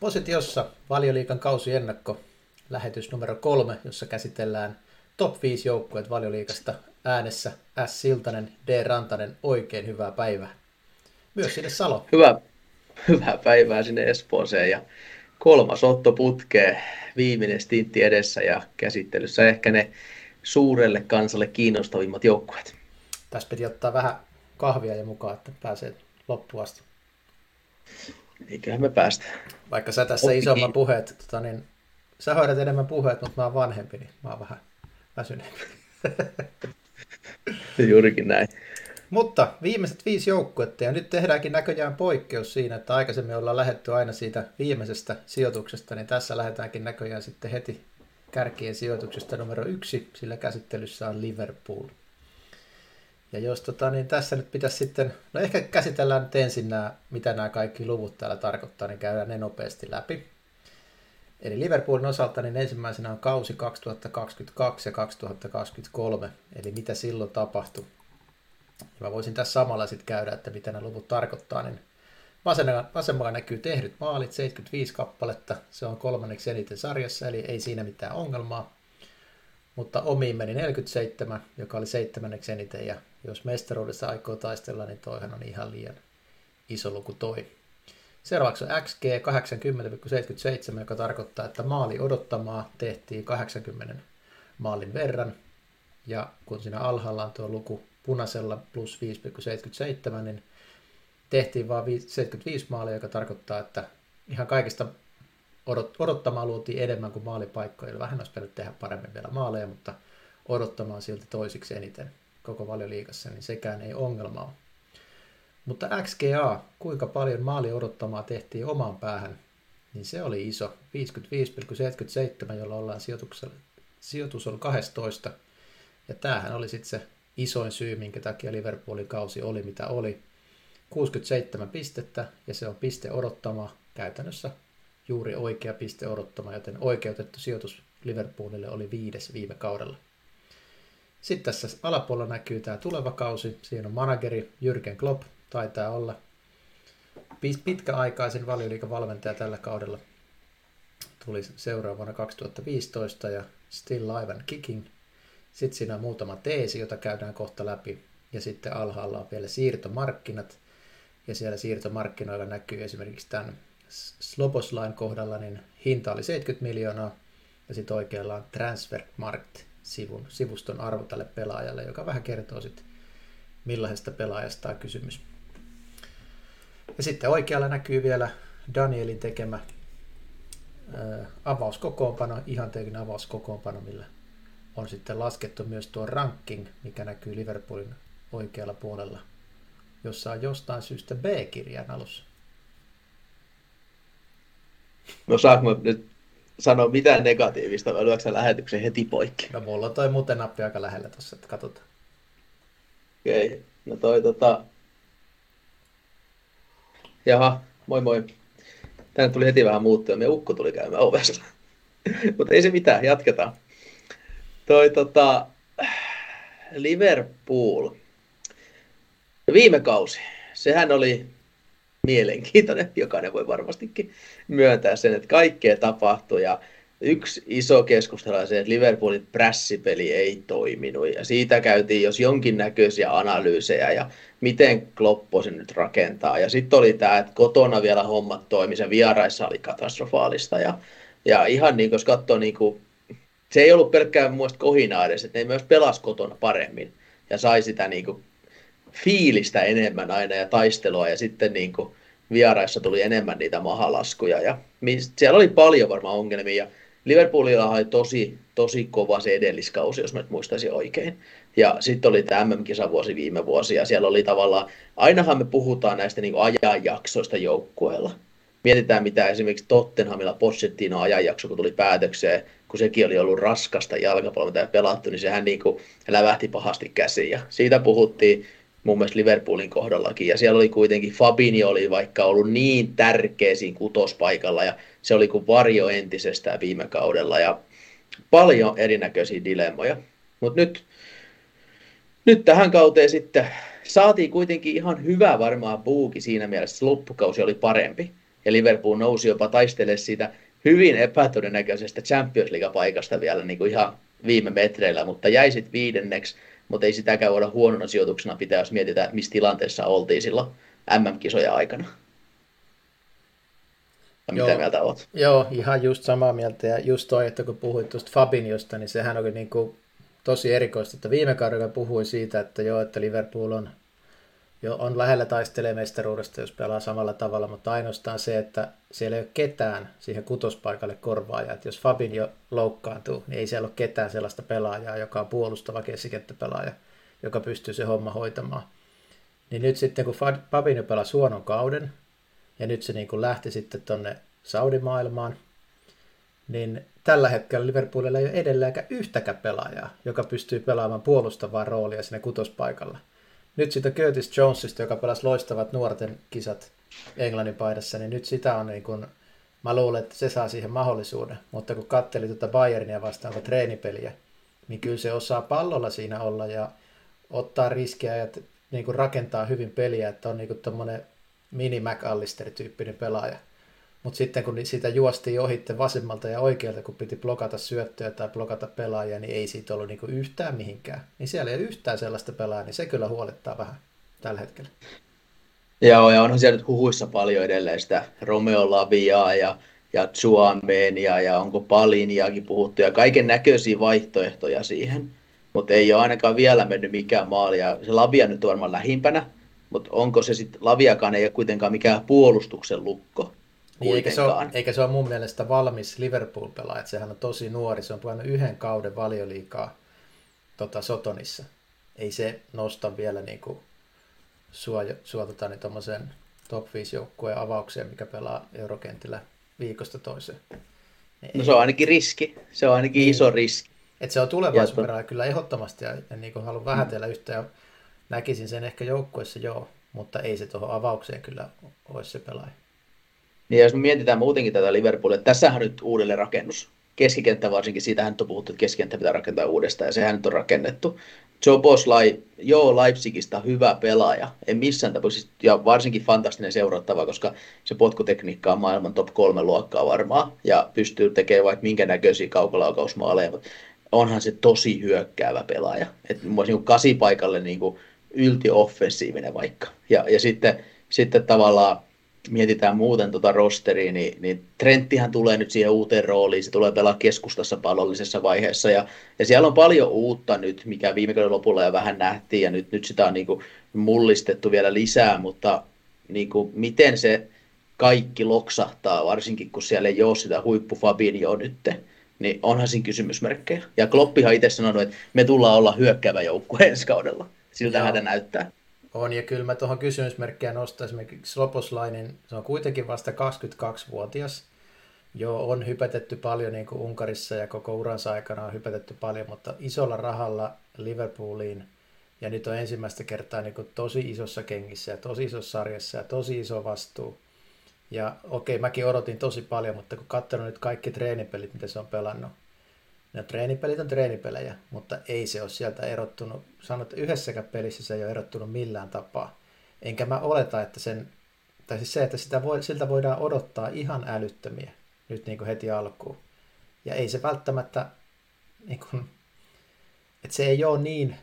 Positiossa valioliikan kausiennakko, lähetys numero kolme, jossa käsitellään top 5 joukkueet valioliikasta äänessä S. Siltanen, D. Rantanen, oikein hyvää päivää. Myös sinne Salo. Hyvä, hyvää päivää sinne Espooseen ja kolmas Otto putkee, viimeinen stintti edessä ja käsittelyssä ehkä ne suurelle kansalle kiinnostavimmat joukkueet. Tässä piti ottaa vähän kahvia ja mukaan, että pääsee loppuun asti. Eiköhän me päästä. Vaikka sä tässä Oppikin. isomman puheet, tota, niin sä hoidat enemmän puheet, mutta mä oon vanhempi, niin mä oon vähän väsyneempi. Juurikin näin. Mutta viimeiset viisi joukkuetta, ja nyt tehdäänkin näköjään poikkeus siinä, että aikaisemmin ollaan lähetty aina siitä viimeisestä sijoituksesta, niin tässä lähdetäänkin näköjään sitten heti kärkien sijoituksesta numero yksi, sillä käsittelyssä on Liverpool. Ja jos tota, niin tässä nyt pitäisi sitten, no ehkä käsitellään nyt ensin nämä, mitä nämä kaikki luvut täällä tarkoittaa, niin käydään ne nopeasti läpi. Eli Liverpoolin osalta niin ensimmäisenä on kausi 2022 ja 2023, eli mitä silloin tapahtui. Ja mä voisin tässä samalla sitten käydä, että mitä nämä luvut tarkoittaa, niin vasemmalla näkyy tehdyt maalit, 75 kappaletta, se on kolmanneksi eniten sarjassa, eli ei siinä mitään ongelmaa. Mutta omiin meni 47, joka oli seitsemänneksi eniten, ja jos mestaruudessa aikoo taistella, niin toihan on ihan liian iso luku toi. Seuraavaksi on XG 80,77, joka tarkoittaa, että maali odottamaa tehtiin 80 maalin verran. Ja kun siinä alhaalla on tuo luku punaisella plus 5,77, niin tehtiin vain 75 maalia, joka tarkoittaa, että ihan kaikista odottamaa luotiin enemmän kuin maalipaikkoja. Eli vähän olisi pitänyt tehdä paremmin vielä maaleja, mutta odottamaan silti toisiksi eniten koko valioliigassa, niin sekään ei ongelma ole. Mutta XGA, kuinka paljon maali odottamaa tehtiin omaan päähän, niin se oli iso. 55,77, jolla ollaan sijoitus on 12. Ja tämähän oli sitten se isoin syy, minkä takia Liverpoolin kausi oli mitä oli. 67 pistettä ja se on piste odottama käytännössä juuri oikea piste odottama, joten oikeutettu sijoitus Liverpoolille oli viides viime kaudella. Sitten tässä alapuolella näkyy tämä tuleva kausi. Siinä on manageri Jürgen Klopp, taitaa olla pitkäaikaisin valioliikan valmentaja tällä kaudella. Tuli seuraavana 2015 ja Still Live and Kicking. Sitten siinä on muutama teesi, jota käydään kohta läpi. Ja sitten alhaalla on vielä siirtomarkkinat. Ja siellä siirtomarkkinoilla näkyy esimerkiksi tämän Sloboslain kohdalla, niin hinta oli 70 miljoonaa. Ja sitten oikealla on Transfermarkt sivun, sivuston arvo tälle pelaajalle, joka vähän kertoo sitten millaisesta pelaajasta on kysymys. Ja sitten oikealla näkyy vielä Danielin tekemä ää, avauskokoonpano, ihanteellinen avauskokoonpano, millä on sitten laskettu myös tuo ranking, mikä näkyy Liverpoolin oikealla puolella, jossa on jostain syystä B-kirjan alussa. No saanko nyt sanoa mitään negatiivista, vai lyöksä lähetyksen heti poikki? No mulla on toi muuten nappi aika lähellä tossa, että katsotaan. Okei, okay. no toi tota... Jaha, moi moi. Tänne tuli heti vähän muuttua, ja ukko tuli käymään ovesta. Mutta ei se mitään, jatketaan. Toi tota... Liverpool. Viime kausi, sehän oli mielenkiintoinen. Jokainen voi varmastikin myöntää sen, että kaikkea tapahtui ja yksi iso keskustelu on se, että Liverpoolin prässipeli ei toiminut ja siitä käytiin jos jonkinnäköisiä analyysejä ja miten Kloppo sen nyt rakentaa. Ja sitten oli tämä, että kotona vielä hommat toimi, se vieraissa oli katastrofaalista ja, ja ihan niin, jos katsoo niin kuin, se ei ollut pelkkää muista kohinaa edes, että ne myös pelas kotona paremmin ja sai sitä niin kuin fiilistä enemmän aina ja taistelua ja sitten niin kuin vieraissa tuli enemmän niitä mahalaskuja ja siellä oli paljon varmaan ongelmia Liverpoolilla oli tosi, tosi kova se edelliskausi, jos mä nyt muistaisin oikein. Ja sitten oli tämä MM-kisavuosi viime vuosi ja siellä oli tavallaan, ainahan me puhutaan näistä niin ajanjaksoista joukkueella. Mietitään mitä esimerkiksi Tottenhamilla Pochettino ajanjakso, kun tuli päätökseen, kun sekin oli ollut raskasta jalkapalloa, mitä pelattu, niin sehän niin kuin lävähti pahasti käsiin. Ja siitä puhuttiin mun mielestä Liverpoolin kohdallakin. Ja siellä oli kuitenkin, Fabinho oli vaikka ollut niin tärkeä siinä kutospaikalla ja se oli kuin varjo entisestään viime kaudella ja paljon erinäköisiä dilemmoja. Mutta nyt, nyt tähän kauteen sitten saatiin kuitenkin ihan hyvä varmaan buuki siinä mielessä, että loppukausi oli parempi. ja Liverpool nousi jopa taistelemaan siitä hyvin epätodennäköisestä Champions League-paikasta vielä niin kuin ihan viime metreillä, mutta jäi sitten viidenneksi, mutta ei sitäkään voida huonona sijoituksena pitää, jos mietitään, missä tilanteessa oltiin silloin MM-kisoja aikana. Ja mitä Joo. mieltä olet? Joo, ihan just samaa mieltä. Ja just toi, että kun puhuit tuosta Fabinjosta, niin sehän oli niin kuin tosi erikoista, että viime kaudella puhui siitä, että joo, että Liverpool on, jo, on lähellä taistelee mestaruudesta, jos pelaa samalla tavalla, mutta ainoastaan se, että siellä ei ole ketään siihen kutospaikalle korvaajaa. Että jos Fabinho loukkaantuu, niin ei siellä ole ketään sellaista pelaajaa, joka on puolustava keskikenttäpelaaja, joka pystyy se homma hoitamaan. Niin nyt sitten, kun Fabinho pelasi huonon kauden, ja nyt se niin kuin lähti sitten tonne Saudi-maailmaan, niin tällä hetkellä Liverpoolilla ei ole edelläänkään yhtäkään pelaajaa, joka pystyy pelaamaan puolustavaa roolia sinne kutospaikalla. Nyt siitä Curtis Jonesista, joka pelasi loistavat nuorten kisat Englannin paidassa, niin nyt sitä on niin kuin, mä luulen, että se saa siihen mahdollisuuden. Mutta kun katteli tuota Bayernia vastaan treenipeliä, niin kyllä se osaa pallolla siinä olla ja ottaa riskejä ja niin kuin rakentaa hyvin peliä, että on niin kuin mini McAllister-tyyppinen pelaaja. Mutta sitten kun sitä juostiin ohitte vasemmalta ja oikealta, kun piti blokata syöttöä tai blokata pelaajia, niin ei siitä ollut niinku yhtään mihinkään. Niin siellä ei ole yhtään sellaista pelaajaa, niin se kyllä huolettaa vähän tällä hetkellä. Joo, ja onhan siellä nyt huhuissa paljon edelleen sitä Romeo Laviaa ja, ja Chuamenia ja onko Paliniakin puhuttu ja kaiken näköisiä vaihtoehtoja siihen. Mutta ei ole ainakaan vielä mennyt mikään maali ja se Lavia nyt on varmaan lähimpänä, mutta onko se sitten, Laviakaan ei ole kuitenkaan mikään puolustuksen lukko. Niin, eikä, se ole, eikä se ole mun mielestä valmis Liverpool-pelaaja, että sehän on tosi nuori, se on pelannut yhden kauden valioliikaa tota, Sotonissa. Ei se nosta vielä niin kuin sua, sua tota, niin top 5 joukkueen avaukseen, mikä pelaa eurokentillä viikosta toiseen. Niin no se on ainakin riski, se on ainakin niin. iso riski. Et se on tulevaisuuden kyllä ehdottomasti, ja en niin halua vähätellä mm. yhtään, näkisin sen ehkä joukkueessa joo, mutta ei se tuohon avaukseen kyllä olisi se pelaaja. Niin jos me mietitään muutenkin tätä Liverpoolia, tässähän on nyt uudelleen rakennus. Keskikenttä varsinkin, siitähän on puhuttu, että keskikenttä pitää rakentaa uudestaan ja sehän nyt on rakennettu. Joe Boslai, joo Leipzigistä hyvä pelaaja, en missään tapauksessa, ja varsinkin fantastinen seurattava, koska se potkutekniikka on maailman top kolme luokkaa varmaan, ja pystyy tekemään vaikka minkä näköisiä kaukolaukausmaaleja, mutta onhan se tosi hyökkäävä pelaaja. Että niin kasipaikalle niin kuin ylti-offensiivinen vaikka. Ja, ja sitten, sitten tavallaan mietitään muuten tuota rosteria, niin, niin Trenttihän tulee nyt siihen uuteen rooliin, se tulee pelaa keskustassa pallollisessa vaiheessa, ja, ja siellä on paljon uutta nyt, mikä viime kauden lopulla jo vähän nähtiin, ja nyt, nyt sitä on niin kuin mullistettu vielä lisää, mutta niin kuin, miten se kaikki loksahtaa, varsinkin kun siellä ei ole sitä huippu Fabinho nyt, niin onhan siinä kysymysmerkkejä. Ja Kloppihan itse sanonut, että me tullaan olla hyökkäävä joukkue ensi kaudella. Siltä hän näyttää. On, ja kyllä mä tuohon kysymysmerkkiä nostan esimerkiksi Loposlainen, se on kuitenkin vasta 22-vuotias. Joo, on hypätetty paljon niin kuin Unkarissa ja koko uransa aikana on hypätetty paljon, mutta isolla rahalla Liverpooliin ja nyt on ensimmäistä kertaa niin kuin tosi isossa kengissä ja tosi isossa sarjassa ja tosi iso vastuu. Ja okei, mäkin odotin tosi paljon, mutta kun katsonut nyt kaikki treenipelit, mitä se on pelannut, No treenipelit on treenipelejä, mutta ei se ole sieltä erottunut. Sanot, että yhdessäkään pelissä se ei ole erottunut millään tapaa. Enkä mä oleta, että sen, tai siis se, että sitä voi, siltä voidaan odottaa ihan älyttömiä nyt niin kuin heti alkuun. Ja ei se välttämättä, niin kuin, että se ei ole niin,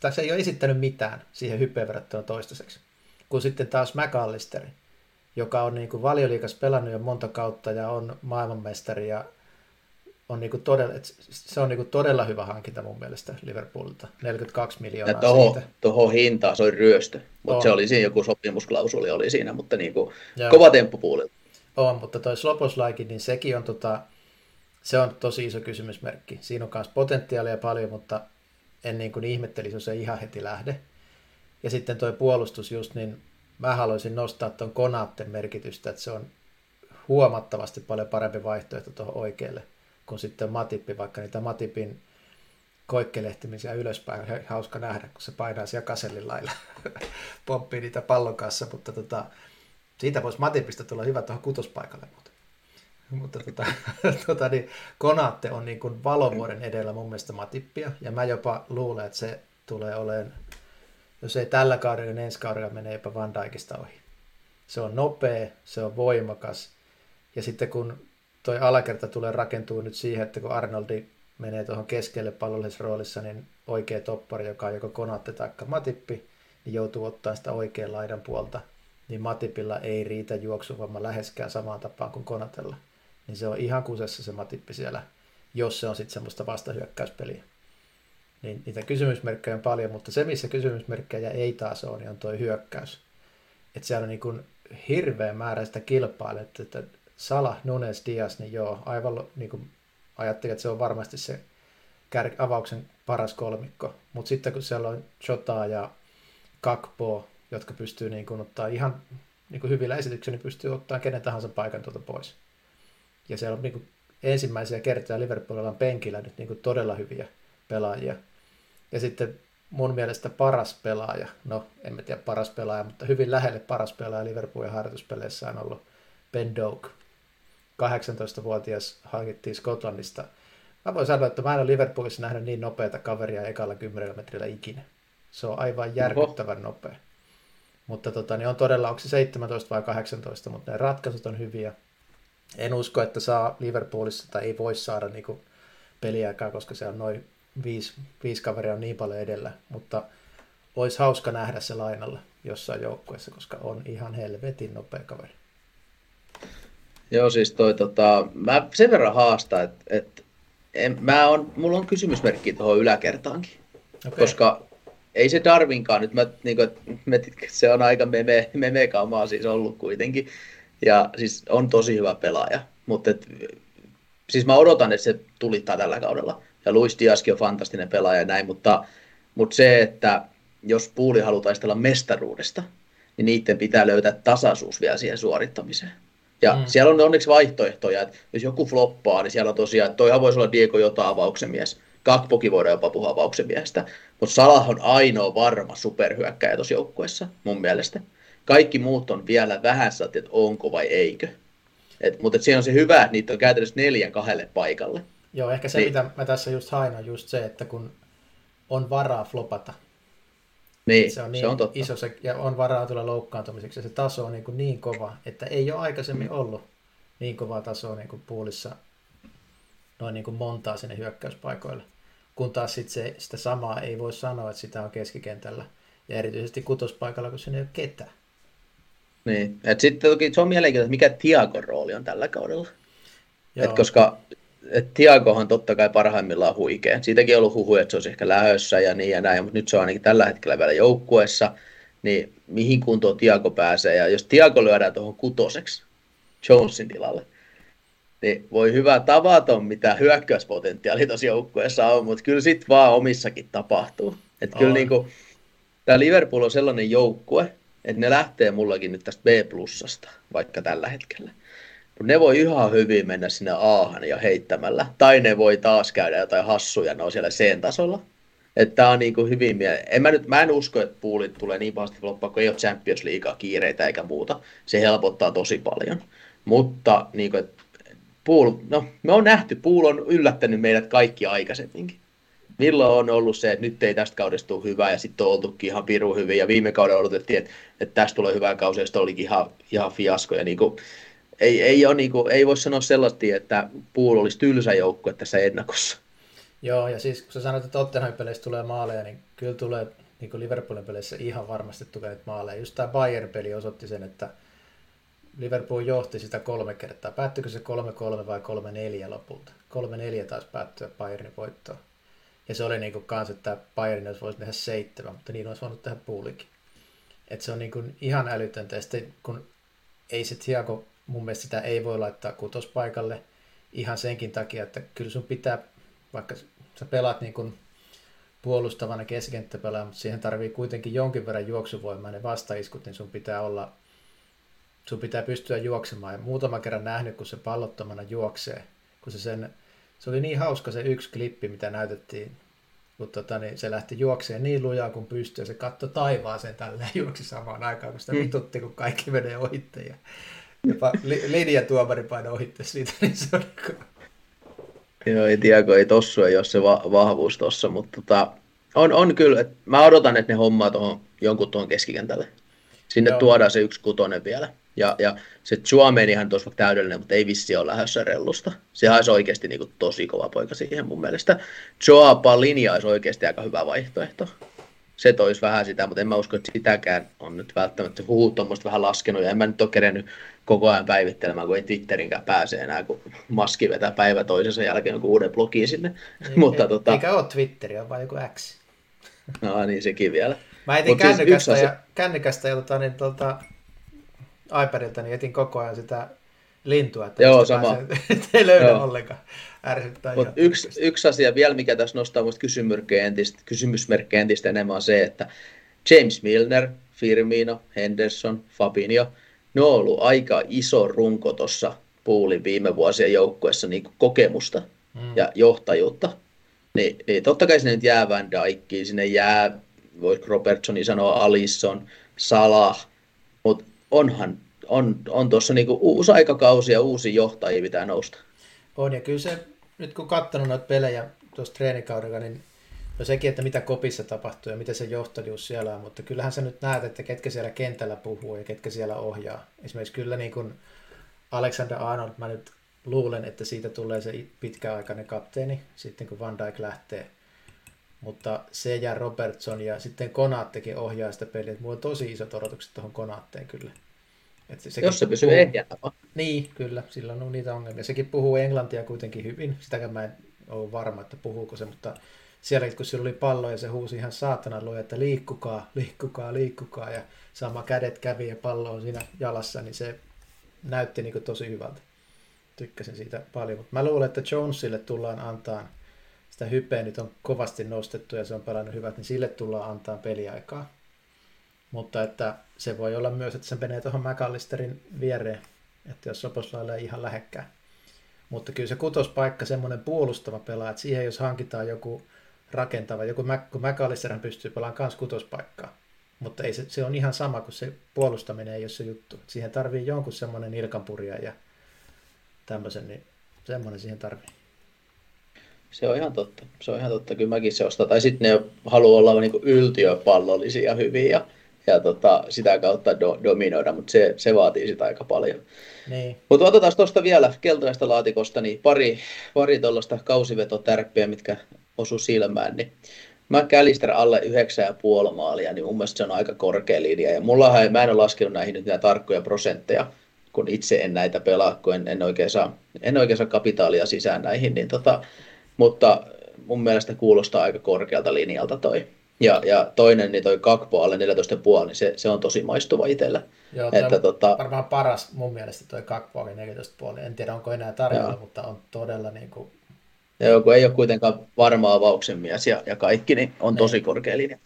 tai se ei ole esittänyt mitään siihen hyppeen verrattuna toistaiseksi. Kun sitten taas McAllister, joka on niin kuin valioliikas pelannut jo monta kautta ja on maailmanmestari ja on niinku todella, se on niinku todella hyvä hankinta mun mielestä Liverpoolilta. 42 miljoonaa ja toho, siitä. Toho hintaa, se oli ryöstö. Mutta se oli siinä joku sopimusklausuli oli siinä, mutta niinku kova temppu. On, mutta toi Sloposlaikin, niin sekin on tota, se on tosi iso kysymysmerkki. Siinä on myös potentiaalia paljon, mutta en niin kuin ihmettelisi, jos ei ihan heti lähde. Ja sitten tuo puolustus just, niin mä haluaisin nostaa tuon Konaatten merkitystä, että se on huomattavasti paljon parempi vaihtoehto tuohon oikealle kuin sitten Matippi, vaikka niitä Matipin koikkelehtimisiä ylöspäin. Hauska nähdä, kun se painaa siellä kasellin lailla, pomppii niitä pallon kanssa, mutta tota, siitä voisi Matipista tulla hyvä tuohon kutospaikalle. Mutta, mutta tota, tota, niin, Konaatte on niin kuin valovuoden edellä mun mielestä Matippia, ja mä jopa luulen, että se tulee olemaan, jos ei tällä kaudella, niin ensi kaudella menee jopa Van Dijkista ohi. Se on nopea, se on voimakas. Ja sitten kun toi alakerta tulee rakentuu nyt siihen, että kun Arnoldi menee tuohon keskelle pallollisessa roolissa, niin oikea toppari, joka on joko Konatte tai Matippi, niin joutuu ottaa sitä oikean laidan puolta, niin Matipilla ei riitä juoksuvamma läheskään samaan tapaan kuin Konatella. Niin se on ihan kusessa se Matippi siellä, jos se on sitten semmoista vastahyökkäyspeliä. Niin niitä kysymysmerkkejä on paljon, mutta se, missä kysymysmerkkejä ei taas ole, niin on tuo hyökkäys. Että siellä on niin kuin hirveä määrä sitä kilpailua, että Salah, Nunes, Dias, niin joo, aivan niin kuin ajattelin, että se on varmasti se kär- avauksen paras kolmikko. Mutta sitten kun siellä on Jota ja Kakpo, jotka pystyy niin kuin ottaa ihan niin kuin hyvillä esityksillä, niin pystyy ottaa kenen tahansa paikan tuolta pois. Ja siellä on niin kuin ensimmäisiä kertoja Liverpoolilla on penkillä nyt niin kuin todella hyviä pelaajia. Ja sitten mun mielestä paras pelaaja, no en mä tiedä paras pelaaja, mutta hyvin lähelle paras pelaaja Liverpoolin harjoituspeleissä on ollut Ben Doak. 18-vuotias hankittiin Skotlannista. Mä voin sanoa, että mä en ole Liverpoolissa nähnyt niin nopeata kaveria ekalla 10 metrillä ikinä. Se on aivan järkyttävän Oho. nopea. Mutta tota, niin on todella, onko se 17 vai 18, mutta ne ratkaisut on hyviä. En usko, että saa Liverpoolissa tai ei voi saada niin peliaikaa, koska se on noin viisi, viisi kaveria on niin paljon edellä, mutta olisi hauska nähdä se lainalla jossain joukkueessa, koska on ihan helvetin nopea kaveri. Joo, siis toi, tota, mä sen verran haastan, että et, en, mä on, mulla on kysymysmerkki tuohon yläkertaankin, okay. koska ei se Darwinkaan nyt, mä, niin kuin, se on aika meme, meme siis ollut kuitenkin, ja siis on tosi hyvä pelaaja, mutta et, siis mä odotan, että se tulittaa tällä kaudella, ja Luis Diaskin on fantastinen pelaaja ja näin, mutta, mutta se, että jos puuli haluaa taistella mestaruudesta, niin niiden pitää löytää tasaisuus vielä siihen suorittamiseen. Ja mm. siellä on onneksi vaihtoehtoja, että jos joku floppaa, niin siellä on tosiaan, että toihan voisi olla Diego Jota avauksen mies. Kakpokin voidaan jopa puhua avauksen miestä. Mutta Salah on ainoa varma superhyökkäjä tuossa joukkueessa, mun mielestä. Kaikki muut on vielä vähän että onko vai eikö. Et, mutta et siinä on se hyvä, että niitä on käytännössä neljän kahdelle paikalle. Joo, ehkä se, niin. mitä mä tässä just hain, on just se, että kun on varaa flopata. Niin, se on, niin se on totta. iso se, ja on varaa tulla loukkaantumiseksi, ja se taso on niin, kuin niin kova, että ei ole aikaisemmin ollut niin kovaa tasoa niin kuin puulissa noin niin kuin montaa sinne hyökkäyspaikoille. Kun taas sit se, sitä samaa ei voi sanoa, että sitä on keskikentällä. Ja erityisesti kutospaikalla, kun siinä ei ole ketään. Niin, et sitten toki se on mielenkiintoista, mikä Tiagon rooli on tällä kaudella. Et koska että Tiagohan totta kai parhaimmillaan huikea. Siitäkin on ollut huhu, että se olisi ehkä lähössä ja niin ja näin, mutta nyt se on ainakin tällä hetkellä vielä joukkueessa. Niin mihin kuntoon Tiago pääsee? Ja jos Tiago lyödään tuohon kutoseksi Jonesin tilalle, niin voi hyvä tavaton, mitä hyökkäyspotentiaali tuossa joukkueessa on, mutta kyllä sitten vaan omissakin tapahtuu. Että kyllä niin kuin, tämä Liverpool on sellainen joukkue, että ne lähtee mullakin nyt tästä B-plussasta, vaikka tällä hetkellä ne voi ihan hyvin mennä sinne A ja heittämällä. Tai ne voi taas käydä jotain hassuja, ne on siellä C-tasolla. Että tämä on niin kuin hyvin mie- en mä, nyt, mä en usko, että puulit tulee niin pahasti floppaa, kun ei ole Champions Leaguea kiireitä eikä muuta. Se helpottaa tosi paljon. Mutta niin kuin, Pool, no, me on nähty, Pool on yllättänyt meidät kaikki aikaisemminkin. Milloin on ollut se, että nyt ei tästä kaudesta tule hyvää ja sitten on oltukin ihan piru hyvin ja viime kaudella odotettiin, että, että tästä tulee hyvä kausi ja sitten olikin ihan, ihan fiasko. Ja niin kuin, ei, ei, ole, niin kuin, ei voi sanoa sellaista, että Pool olisi tylsä joukkue tässä ennakossa. Joo, ja siis kun sä sanoit, että Tottenham peleissä tulee maaleja, niin kyllä tulee niin kuin Liverpoolin peleissä ihan varmasti tulee maaleja. Just tämä Bayern-peli osoitti sen, että Liverpool johti sitä kolme kertaa. Päättyykö se 3-3 vai 3-4 lopulta? 3-4 taas päättyä Bayernin voittoon. Ja se oli niin kuin kans, että Bayern olisi voinut tehdä seitsemän, mutta niin olisi voinut tehdä puulikin. Et se on niin kuin ihan älytöntä. Ja sitten kun ei se Thiago mun mielestä sitä ei voi laittaa kutospaikalle ihan senkin takia, että kyllä sun pitää, vaikka sä pelaat niin kuin puolustavana keskikenttäpelaaja, mutta siihen tarvii kuitenkin jonkin verran juoksuvoimaa ne vastaiskut, niin sun pitää olla, sun pitää pystyä juoksemaan. Ja muutama kerran nähnyt, kun se pallottomana juoksee, kun se sen, se oli niin hauska se yksi klippi, mitä näytettiin, kun tota, niin se lähti juokseen niin lujaa kuin pystyy, ja se katsoi taivaaseen tällä juoksi samaan aikaan, kun sitä mm. vitutti, kun kaikki menee ohitte. Ja Jopa li- linjatuomari paino ohitte siitä, niin se on niinku- Joo, ei tiedä, kun ei tossu ei ole se va- vahvuus tossa, mutta tota, on, on kyllä, että mä odotan, että ne hommaa tuohon jonkun tuohon keskikentälle. Sinne Joo. tuodaan se yksi kutonen vielä. Ja, ja se Chuamenihan tuossa täydellinen, mutta ei vissi ole lähdössä rellusta. Se olisi oikeasti niin kuin, tosi kova poika siihen mun mielestä. Joa linja olisi oikeasti aika hyvä vaihtoehto. Se toisi vähän sitä, mutta en mä usko, että sitäkään on nyt välttämättä huut tuommoista vähän laskenut. Ja en mä nyt ole kerennyt koko ajan päivittelemään, kun ei Twitterinkään pääse enää, kun maski vetää päivä toisensa jälkeen joku uuden blogiin sinne. Ei, mutta, ei, tota... Eikä ole Twitteri, on vain joku X. No niin, sekin vielä. Mä etin siis kännykästä, siis ja, kännykästä ja tota, niin, tota, iPadilta, niin etin koko ajan sitä lintua, että Joo, sama. Pääsee, ei löydä Joo. ollenkaan. Ärsyttää Mut yksi, yksi asia vielä, mikä tässä nostaa musta kysymysmerkkejä entistä, kysymysmerkkejä entistä enemmän on se, että James Milner, Firmino, Henderson, Fabinho, ne on ollut aika iso runko tuossa puulin viime vuosien joukkueessa niin kokemusta mm. ja johtajuutta. Niin, niin totta kai sinne nyt jää Van Dijkkiin, sinne jää, voisi Robertsoni sanoa, Alisson, Salah, mutta onhan, on, on tuossa niinku uusi aikakausi ja uusi johtaja pitää nousta. On, ja kyllä se, nyt kun katsonut noita pelejä tuossa treenikaudella, niin no sekin, että mitä kopissa tapahtuu ja mitä se johtajuus siellä on, mutta kyllähän sä nyt näet, että ketkä siellä kentällä puhuu ja ketkä siellä ohjaa. Esimerkiksi kyllä niin kuin Alexander Arnold, mä nyt luulen, että siitä tulee se pitkäaikainen kapteeni sitten kun Van Dijk lähtee. Mutta se ja Robertson ja sitten Konaattekin ohjaa sitä peliä. Mulla on tosi isot odotukset tuohon Konaatteen kyllä. Että sekin Jos se pysyy puhuu... ehjänä. Niin, kyllä. Sillä on niitä ongelmia. Sekin puhuu englantia kuitenkin hyvin. Sitäkään mä en ole varma, että puhuuko se, mutta siellä kun sillä oli pallo ja se huusi ihan saatana luo, että liikkukaa, liikkukaa, liikkukaa ja sama kädet kävi ja pallo on siinä jalassa, niin se näytti niin tosi hyvältä. Tykkäsin siitä paljon, mutta mä luulen, että Jonesille tullaan antaa sitä hypeä nyt on kovasti nostettu ja se on pelannut hyvät, niin sille tullaan antaa peliaikaa. Mutta että se voi olla myös, että se menee tuohon McAllisterin viereen, että jos Soposlailla ei ihan lähekkää. Mutta kyllä se kutospaikka, semmoinen puolustava pelaa, että siihen jos hankitaan joku rakentava, joku kun McAllisterhän pystyy pelaamaan myös kutospaikkaa. Mutta ei se, se, on ihan sama kuin se puolustaminen ei ole se juttu. Siihen tarvii jonkun semmoinen ilkanpurja ja tämmöisen, niin semmoinen siihen tarvii. Se on ihan totta. Se on ihan totta. Kyllä mäkin se ostaa. Tai sitten ne haluaa olla niin yltiöpallollisia hyviä ja, tota, sitä kautta do, dominoida, mutta se, se vaatii sitä aika paljon. Niin. Mutta otetaan tuosta vielä keltaista laatikosta niin pari, pari tuollaista kausivetotärppiä, mitkä osu silmään. Niin McAllister alle 9,5 maalia, niin mun mielestä se on aika korkea linja. Ja mullahan, mä en ole laskenut näihin nyt näitä tarkkoja prosentteja, kun itse en näitä pelaa, kun en, en, oikein, saa, en oikein saa kapitaalia sisään näihin, niin tota, mutta mun mielestä kuulostaa aika korkealta linjalta toi. Ja, ja toinen, niin toi Kakpo alle 14,5, niin se, se on tosi maistuva itsellä. Joo, että, on tota... varmaan paras mun mielestä toi Kakpo oli 14,5. En tiedä, onko enää tarjolla, Joo. mutta on todella niin kuin... Joo, kun ei ole kuitenkaan varma avauksen mies ja, ja kaikki, niin on niin. tosi korkea linja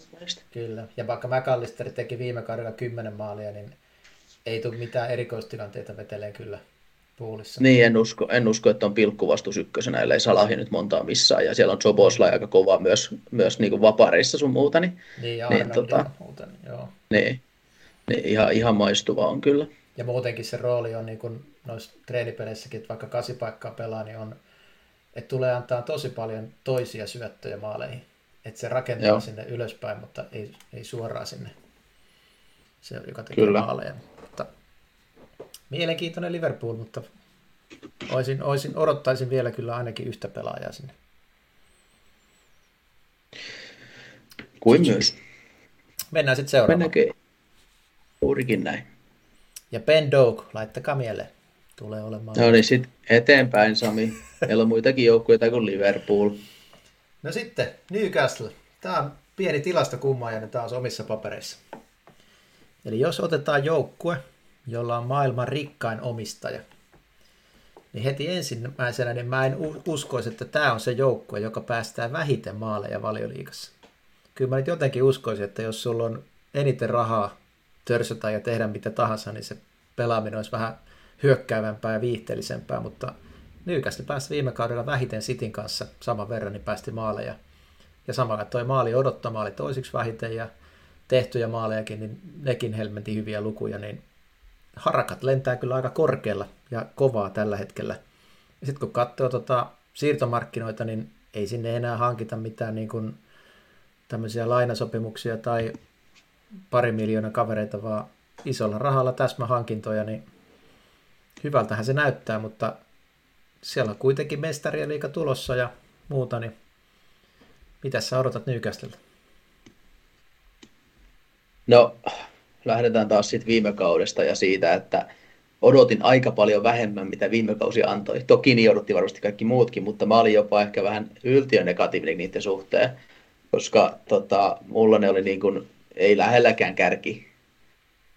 Kyllä, ja vaikka McAllister teki viime kaudella 10 maalia, niin ei tule mitään erikoistilanteita vetelee kyllä puulissa. Niin, en usko, en usko että on pilkkuvastus ykkösenä, ellei Salahi nyt montaa missään. Ja siellä on Jobosla aika kova myös, myös niin kuin vapareissa sun muuta. Niin, niin ja niin, tota, muuten, joo. Niin, niin ihan, ihan maistuva on kyllä. Ja muutenkin se rooli on niin kuin noissa treenipeleissäkin, että vaikka kasipaikkaa pelaa, niin on, että tulee antaa tosi paljon toisia syöttöjä maaleihin. Että se rakentaa Joo. sinne ylöspäin, mutta ei, ei suoraan sinne, se, joka tekee Kyllä. maaleja. Mielenkiintoinen Liverpool, mutta olisin, olisin, odottaisin vielä kyllä ainakin yhtä pelaajaa sinne. Kuin myös. Mennään sitten seuraavaan. Mennäänkö juurikin näin. Ja Ben Doak, laittakaa mieleen. Tulee olemaan. No niin, sitten eteenpäin Sami. Meillä on muitakin joukkueita kuin Liverpool. No sitten, Newcastle. Tämä on pieni tilastokummaaja taas omissa papereissa. Eli jos otetaan joukkue, jolla on maailman rikkain omistaja, niin heti ensimmäisenä niin mä en uskoisi, että tämä on se joukkue, joka päästää vähiten maaleja valioliikassa. Kyllä mä nyt jotenkin uskoisin, että jos sulla on eniten rahaa törsötä ja tehdä mitä tahansa, niin se pelaaminen olisi vähän hyökkäävämpää ja viihteellisempää, mutta Nyykästi pääsi viime kaudella vähiten Sitin kanssa saman verran, niin päästi maaleja. Ja samalla toi maali odottama oli toisiksi vähiten ja tehtyjä maalejakin, niin nekin helmenti hyviä lukuja, niin harakat lentää kyllä aika korkealla ja kovaa tällä hetkellä. Sitten kun katsoo tota siirtomarkkinoita, niin ei sinne enää hankita mitään niin kuin tämmöisiä lainasopimuksia tai pari miljoonaa kavereita, vaan isolla rahalla täsmähankintoja, niin hyvältähän se näyttää, mutta siellä on kuitenkin mestarien liiga tulossa ja muuta, niin mitä sä odotat Newcastlelta? No, lähdetään taas siitä viime kaudesta ja siitä, että odotin aika paljon vähemmän, mitä viime kausi antoi. Toki niin odotti varmasti kaikki muutkin, mutta mä olin jopa ehkä vähän yltiönegatiivinen niiden suhteen, koska tota, mulla ne oli niin kuin, ei lähelläkään kärki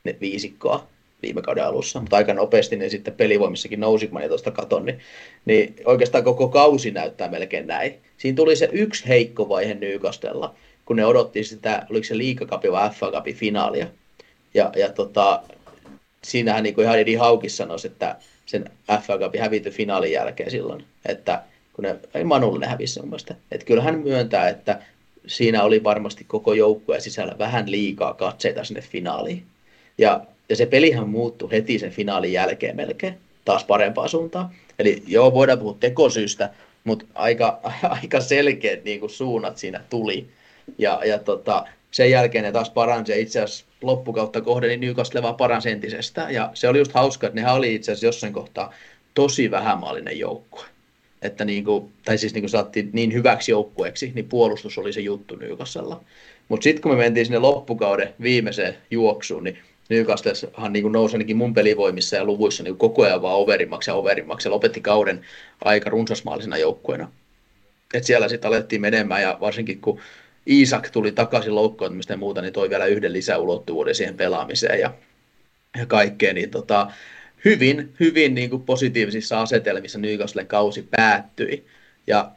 ne viisikkoa viime kauden alussa, mutta aika nopeasti ne sitten pelivoimissakin nousi, kun mä tuosta katon, niin, niin oikeastaan koko kausi näyttää melkein näin. Siinä tuli se yksi heikko vaihe Nykastella, kun ne odotti sitä, oliko se liikakapi vai FA Cupin finaalia. Ja, ja tota, siinähän niin kuin ihan Edi Haukis sanoi, että sen FA Cupin hävity finaalin jälkeen silloin, että kun ne, ei Manulle ne hävisi mun mielestä. Että kyllä hän myöntää, että siinä oli varmasti koko joukkueen sisällä vähän liikaa katseita sinne finaaliin. Ja, ja se pelihän muuttui heti sen finaalin jälkeen melkein taas parempaan suuntaan. Eli joo, voidaan puhua tekosyystä, mutta aika, aika selkeät niin kuin suunnat siinä tuli. Ja, ja tota, sen jälkeen ne taas paransi ja itse asiassa loppukautta kohden niin Newcastle vaan paransi entisestään. Ja se oli just hauska, että nehän oli itse asiassa jossain kohtaa tosi vähämaallinen joukkue. Että niin kuin, tai siis niin kuin saatiin niin hyväksi joukkueeksi, niin puolustus oli se juttu Newcastlella. Mutta sitten kun me mentiin sinne loppukauden viimeiseen juoksuun, niin Newcastlehan niin nousi ainakin mun pelivoimissa ja luvuissa niin koko ajan vaan overimmaksi ja overimmaksi ja lopetti kauden aika runsasmaallisena joukkueena. Et siellä sitten alettiin menemään ja varsinkin kun Isak tuli takaisin loukkaantumista ja muuta, niin toi vielä yhden lisäulottuvuuden siihen pelaamiseen ja, ja kaikkeen, niin tota, hyvin, hyvin niin kuin positiivisissa asetelmissa Newcastlen kausi päättyi. Ja,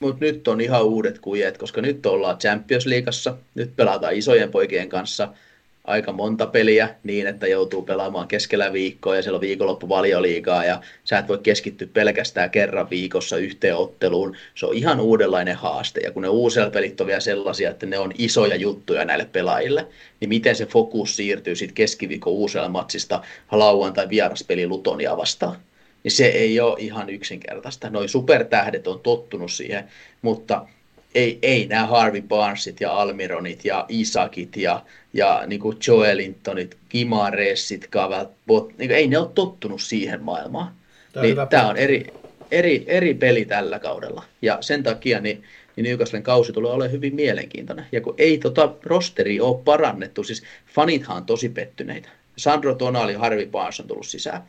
mutta nyt on ihan uudet kujet, koska nyt ollaan Champions Leagueassa, nyt pelataan isojen poikien kanssa – aika monta peliä niin, että joutuu pelaamaan keskellä viikkoa ja siellä on viikonloppu valioliigaa ja sä et voi keskittyä pelkästään kerran viikossa yhteenotteluun. Se on ihan uudenlainen haaste ja kun ne uusia pelit on vielä sellaisia, että ne on isoja juttuja näille pelaajille, niin miten se fokus siirtyy sitten keskiviikon uusella matsista lauantai vieraspeli Lutonia vastaan niin se ei ole ihan yksinkertaista. Noin supertähdet on tottunut siihen, mutta ei, ei nämä Harvey Barnesit ja Almironit ja Isakit ja, ja niin kuin Joelintonit, Gimaresitkaan, bot, niin ei ne ole tottunut siihen maailmaan. Tämä, niin, tämä on eri, eri, eri peli tällä kaudella. Ja sen takia niin, niin Newcastlen kausi tulee olemaan hyvin mielenkiintoinen. Ja kun ei tota rosteri ole parannettu, siis fanithan on tosi pettyneitä. Sandro Tonali ja Harvey Barnes on tullut sisään.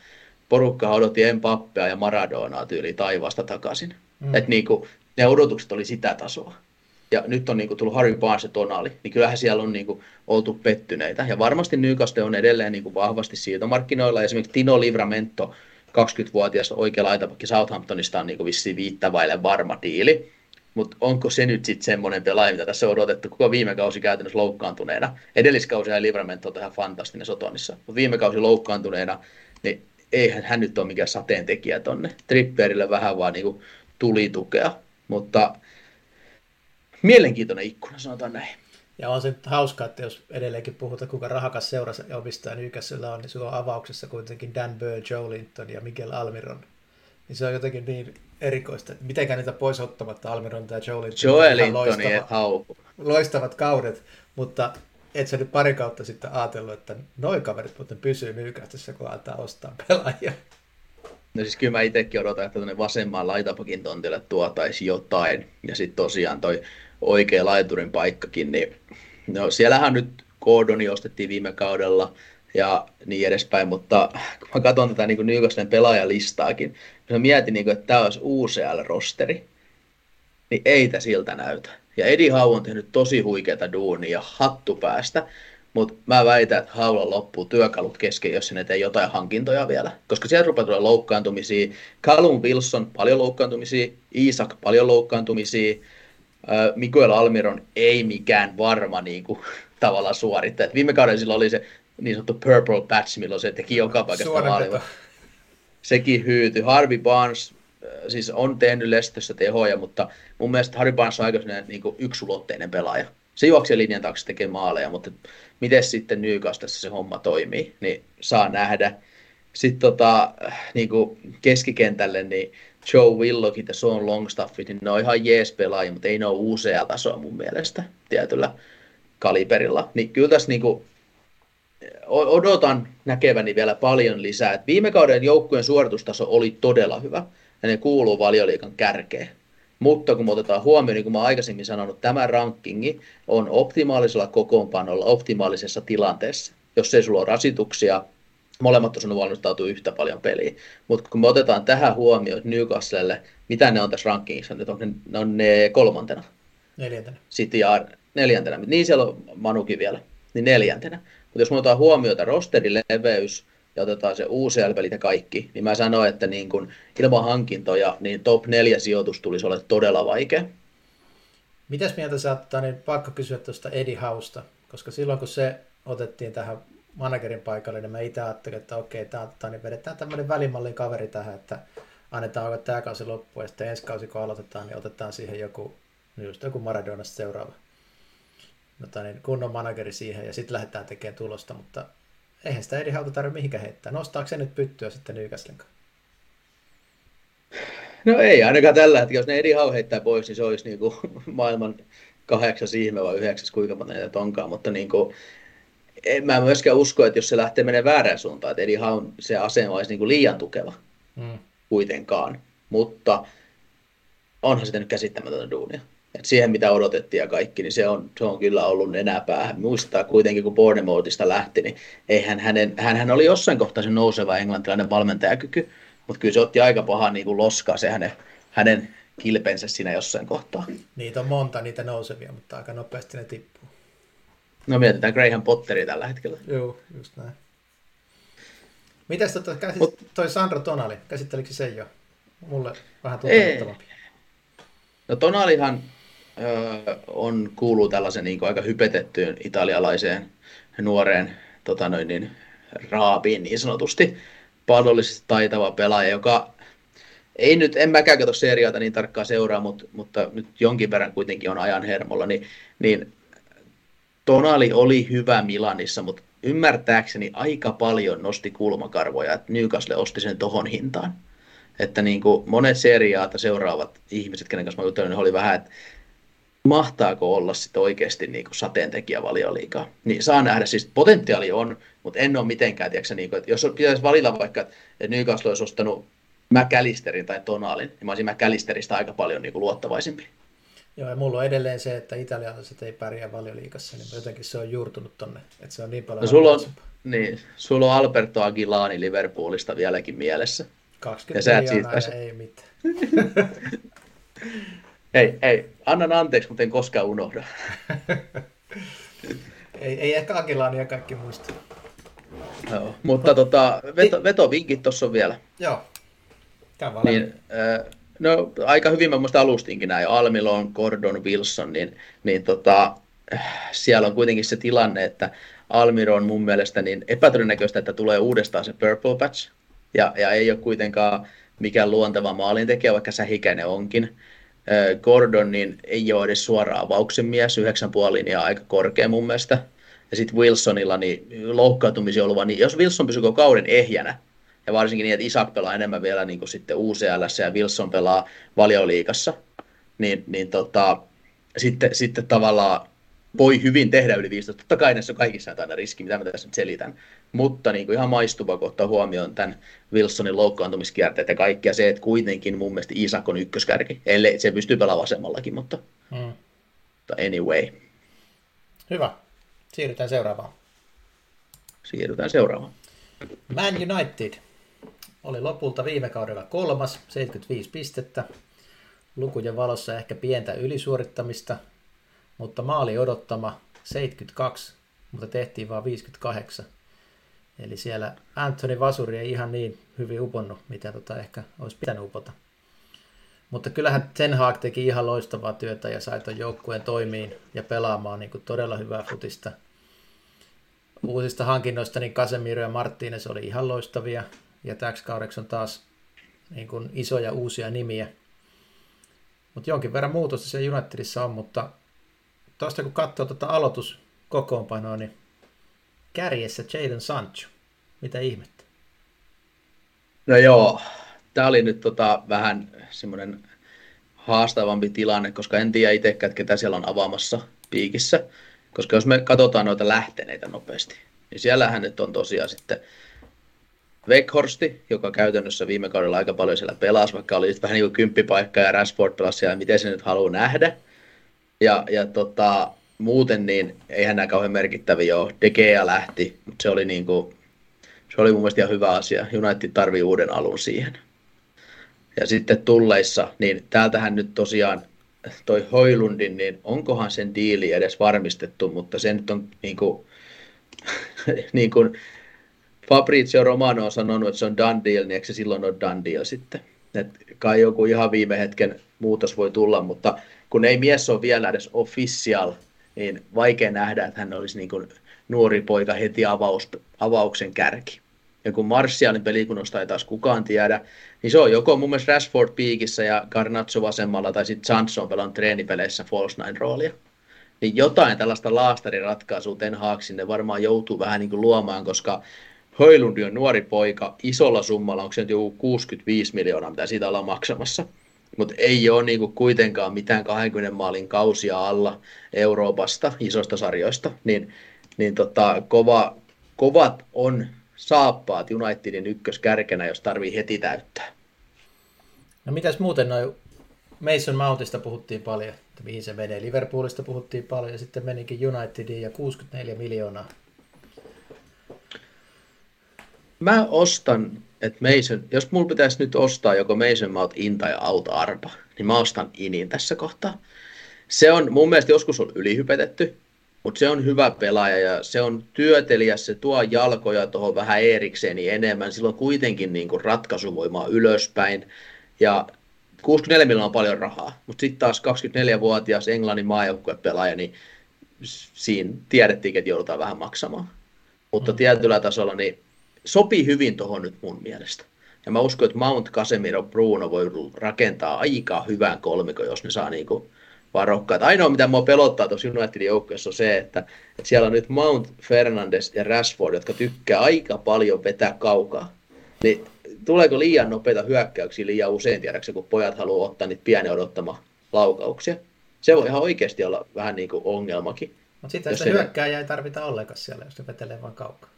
Porukka odotti Empappea ja Maradonaa tyyli taivaasta takaisin. Mm. Et niin kuin, ne odotukset oli sitä tasoa. Ja nyt on niin kuin, tullut Harry Barnes ja Tonali, niin kyllähän siellä on niin kuin, oltu pettyneitä. Ja varmasti Newcastle on edelleen niin kuin, vahvasti siirtomarkkinoilla. Esimerkiksi Tino Livramento, 20-vuotias oikea laitapakki Southamptonista on niin kuin, vissiin viittävaille varma diili. Mutta onko se nyt sitten semmoinen pelaaja, mitä tässä on odotettu koko viime kausi käytännössä loukkaantuneena. Edelliskausi ja Livramento on ihan fantastinen Sotonissa, mutta viime kausi loukkaantuneena, niin eihän hän nyt ole mikään sateentekijä tonne. Tripperille vähän vaan niin tuli tukea. Mutta mielenkiintoinen ikkuna, sanotaan näin. Ja on se nyt hauskaa, että jos edelleenkin puhutaan, kuinka rahakas seurassa ja omistaja Newcastle on, niin sulla on avauksessa kuitenkin Dan Burr, Joe Linton ja Miguel Almiron. Niin se on jotenkin niin erikoista, että mitenkään niitä pois ottamatta Almiron tai Joe Linton. Joe Lintoni et hauku. Loistavat kaudet, mutta et sä nyt pari kautta sitten ajatellut, että noin kaverit muuten pysyy Newcastlessa, kun aletaan ostaa pelaajia. No siis kyllä mä itsekin odotan, että tuonne vasemmaan laitapakin tontille tuotaisi jotain. Ja sitten tosiaan toi oikea laiturin paikkakin, niin no siellähän nyt Gordoni ostettiin viime kaudella ja niin edespäin, mutta kun mä katson tätä niin Newcastlen pelaajalistaakin, kun mä mietin, niin kuin, että tämä olisi UCL-rosteri, niin ei tämä siltä näytä. Ja Eddie Howe on tehnyt tosi huikeata duunia hattu päästä. Mutta mä väitän, että Haulla loppuu työkalut kesken, jos sinne tee jotain hankintoja vielä. Koska sieltä rupeaa tulee loukkaantumisia. Callum Wilson, paljon loukkaantumisia. Isak, paljon loukkaantumisia. Miguel Almiron ei mikään varma niin kuin, tavallaan suorittaja. Viime kaudella sillä oli se niin sanottu purple patch, milloin se teki joka paikasta maaliva. Sekin hyytyi. Harvey Barnes siis on tehnyt Lestössä tehoja, mutta mun mielestä Harvey Barnes on aika niin yksulotteinen pelaaja. Se juoksee linjan taakse tekee maaleja, mutta miten sitten Newcastlessa se homma toimii, niin saa nähdä. Sitten tota, niin kuin keskikentälle, niin Joe Willockit ja Sean Longstaffit, niin ne on ihan jees pelaajia, mutta ei ne ole uusia tasoa mun mielestä tietyllä kaliberilla. Niin kyllä tässä niin kuin, odotan näkeväni vielä paljon lisää. Et viime kauden joukkueen suoritustaso oli todella hyvä ja ne kuuluu valioliikan kärkeen. Mutta kun me otetaan huomioon, niin kuin mä aikaisemmin sanonut, tämä rankingi on optimaalisella kokoonpanolla, optimaalisessa tilanteessa. Jos ei sulla ole rasituksia, molemmat on valmistautua yhtä paljon peliin. Mutta kun me otetaan tähän huomioon Newcastlelle, mitä ne on tässä rankingissa, nyt on ne, ne on ne kolmantena. Neljäntenä. Sitten ja neljäntenä. Niin siellä on Manukin vielä, niin neljäntenä. Mutta jos me otetaan huomioon rosterin leveys ja otetaan se uusi pelit ja kaikki, niin mä sanoin, että niin kun ilman hankintoja, niin top 4 sijoitus tulisi olla todella vaikea. Mitäs mieltä sä ottaa, niin pakko kysyä tuosta Eddie Hausta, koska silloin kun se otettiin tähän managerin paikalle, niin mä itse ajattelin, että okei, tämä ottaa, niin vedetään tämmöinen välimallin kaveri tähän, että annetaan oikein tämä kausi loppuun, ja sitten ensi kausi kun aloitetaan, niin otetaan siihen joku, just joku Maradonasta seuraava tota niin, kunnon manageri siihen, ja sitten lähdetään tekemään tulosta, mutta eihän sitä Eddie Hauta tarvitse mihinkään heittää. Nostaako se nyt pyttyä sitten Newcastlen No ei ainakaan tällä hetkellä. Jos ne Eddie Hau heittää pois, niin se olisi niin kuin maailman kahdeksas ihme vai yhdeksäs, kuinka monta niitä onkaan. Mutta niin kuin, en mä myöskään usko, että jos se lähtee menemään väärään suuntaan, että Eddie Haun se asema olisi niin kuin liian tukeva mm. kuitenkaan. Mutta onhan sitä nyt käsittämätöntä duunia. Et siihen, mitä odotettiin ja kaikki, niin se on, se on kyllä ollut enää päähän. Muistaa kuitenkin, kun Bournemouthista lähti, niin eihän hänen, hän oli jossain kohtaa se nouseva englantilainen valmentajakyky, mutta kyllä se otti aika pahaa niin kuin loskaa se hänen, hänen kilpensä siinä jossain kohtaa. Niitä on monta niitä nousevia, mutta aika nopeasti ne tippuu. No mietitään Graham Potteri tällä hetkellä. Joo, just näin. Mitäs tota, käsit, Mut, toi Sandro Tonali, käsittelikö se jo? Mulle vähän tuntemattomampi. No Tonalihan on, kuuluu tällaisen niin aika hypetettyyn italialaiseen nuoreen tota noin, niin, raabiin niin sanotusti. Pallollisesti taitava pelaaja, joka ei nyt, en mäkään katso seriaata niin tarkkaan seuraa, mutta, mutta nyt jonkin verran kuitenkin on ajan hermolla, niin, niin Tonali oli hyvä Milanissa, mutta ymmärtääkseni aika paljon nosti kulmakarvoja, että Newcastle osti sen tohon hintaan. Että niin kuin monet seriaata seuraavat ihmiset, kenen kanssa mä juttelin, niin oli vähän, että mahtaako olla sitten oikeasti niin kuin sateentekijä valioliikaa. Niin saa nähdä, siis potentiaali on, mutta en ole mitenkään, tiedätkö, niin kuin, että jos pitäisi valita vaikka, että Newcastle olisi ostanut McAllisterin tai Tonalin, niin mä olisin McAllisterista aika paljon niin kuin luottavaisempi. Joo, ja mulla on edelleen se, että italialaiset ei pärjää valioliikassa, niin jotenkin se on juurtunut tonne, että se on niin paljon no, sulla on, niin, sulla on Alberto Aguilani Liverpoolista vieläkin mielessä. 20 ja miljoonaa siitä... ei mitään. Ei, ei, annan anteeksi, mutta en koskaan unohda. ei, ei ehkä Aguilania kaikki muista. Joo, mutta tota, veto, vetovinkit tuossa on vielä. Joo, niin, äh, No aika hyvin mä muista alustinkin näin, Almilon, Gordon, Wilson, niin, niin tota, siellä on kuitenkin se tilanne, että Almiron mun mielestä niin epätodennäköistä, että tulee uudestaan se Purple Patch, ja, ja ei ole kuitenkaan mikään luonteva maalintekijä, vaikka sähikäinen onkin. Gordon niin ei ole edes suoraan avauksen mies, 9,5 ja aika korkea mun mielestä. Ja sitten Wilsonilla niin loukkaantumisia ollut, niin jos Wilson pysyy kauden ehjänä, ja varsinkin niin, että Isak pelaa enemmän vielä niin kuin sitten UCL ja Wilson pelaa valioliikassa, niin, niin tota, sitten, sitten tavallaan voi hyvin tehdä yli 15. Totta kai näissä on kaikissa aina riski, mitä mä tässä nyt selitän. Mutta niin kuin ihan maistuva, kun ottaa huomioon tämän Wilsonin loukkaantumiskierteet ja kaikkea se, että kuitenkin mun mielestä Isak on ykköskärki. Ellei se pystyy pelaamaan vasemmallakin, mutta, mutta anyway. Hyvä. Siirrytään seuraavaan. Siirrytään seuraavaan. Man United oli lopulta viime kaudella kolmas, 75 pistettä. Lukujen valossa ehkä pientä ylisuorittamista, mutta maali odottama 72, mutta tehtiin vain 58. Eli siellä Anthony Vasuri ei ihan niin hyvin uponnut, mitä tota ehkä olisi pitänyt upota. Mutta kyllähän Ten Hag teki ihan loistavaa työtä ja sai tuon joukkueen toimiin ja pelaamaan niin kuin todella hyvää futista. Uusista hankinnoista niin Casemiro ja Martínez oli ihan loistavia ja täksi kaudeksi on taas niin kuin isoja uusia nimiä. Mutta jonkin verran muutosta se Unitedissa on, mutta tuosta kun katsoo tuota aloituskokoonpanoa, niin kärjessä Jadon Sancho. Mitä ihmettä? No joo, tämä oli nyt tota vähän semmoinen haastavampi tilanne, koska en tiedä itsekään, ketä siellä on avaamassa piikissä. Koska jos me katsotaan noita lähteneitä nopeasti, niin siellähän nyt on tosiaan sitten Weghorsti, joka käytännössä viime kaudella aika paljon siellä pelasi, vaikka oli vähän niin kuin kymppipaikka ja Rashford pelasi siellä, miten se nyt haluaa nähdä. Ja, ja tota, muuten niin eihän nämä kauhean merkittäviä ole. De Gea lähti, mutta se oli, niin kuin, se oli mun mielestä ihan hyvä asia. United tarvii uuden alun siihen. Ja sitten tulleissa, niin täältähän nyt tosiaan toi Hoilundin, niin onkohan sen diili edes varmistettu, mutta se nyt on niin kuin, niin kuin Fabrizio Romano on sanonut, että se on done deal, niin eikö se silloin ole done deal sitten? Et kai joku ihan viime hetken muutos voi tulla, mutta kun ei mies ole vielä edes official, niin vaikea nähdä, että hän olisi niin kuin nuori poika heti avaus, avauksen kärki. Ja kun Martialin pelikunnosta ei taas kukaan tiedä, niin se on joko mun mielestä Rashford piikissä ja Garnazzo vasemmalla, tai sitten Johnson pelannut treenipeleissä false nine roolia. Niin jotain tällaista laastariratkaisua Ten Hag sinne varmaan joutuu vähän niin kuin luomaan, koska Höjlundi on nuori poika, isolla summalla, onko se nyt joku 65 miljoonaa, mitä siitä ollaan maksamassa. Mutta ei ole niinku kuitenkaan mitään 20 maalin kausia alla Euroopasta, isoista sarjoista. Niin, niin tota, kova, kovat on saappaat Unitedin ykköskärkenä, jos tarvii heti täyttää. No mitäs muuten noin Mason Mountista puhuttiin paljon, että mihin se menee. Liverpoolista puhuttiin paljon ja sitten menikin Unitediin ja 64 miljoonaa mä ostan, että Mason, jos mulla pitäisi nyt ostaa joko Mason Mount In tai Auto Arpa, niin mä ostan Inin tässä kohtaa. Se on mun mielestä joskus on ylihypetetty, mutta se on hyvä pelaaja ja se on työtelijä, se tuo jalkoja tuohon vähän erikseen enemmän. Silloin kuitenkin niin kuin ratkaisuvoimaa ylöspäin ja 64 miljoonaa on paljon rahaa, mutta sitten taas 24-vuotias Englannin maajoukkuepelaaja, niin siinä tiedettiin, että joudutaan vähän maksamaan. Mutta mm. tietyllä tasolla niin sopii hyvin tuohon nyt mun mielestä. Ja mä uskon, että Mount, Casemiro, Bruno voi rakentaa aika hyvän kolmiko, jos ne saa niinku varokkaat. Ainoa, mitä mua pelottaa tuossa Unitedin joukkueessa on se, että, että siellä on nyt Mount, Fernandes ja Rashford, jotka tykkää aika paljon vetää kaukaa. Niin tuleeko liian nopeita hyökkäyksiä liian usein, tiedäksä, kun pojat haluaa ottaa niitä pienen odottama laukauksia. Se voi ihan oikeasti olla vähän niin kuin ongelmakin. Mutta sitten se hyökkääjä ei tarvita ollenkaan siellä, jos se vetelee vaan kaukaa.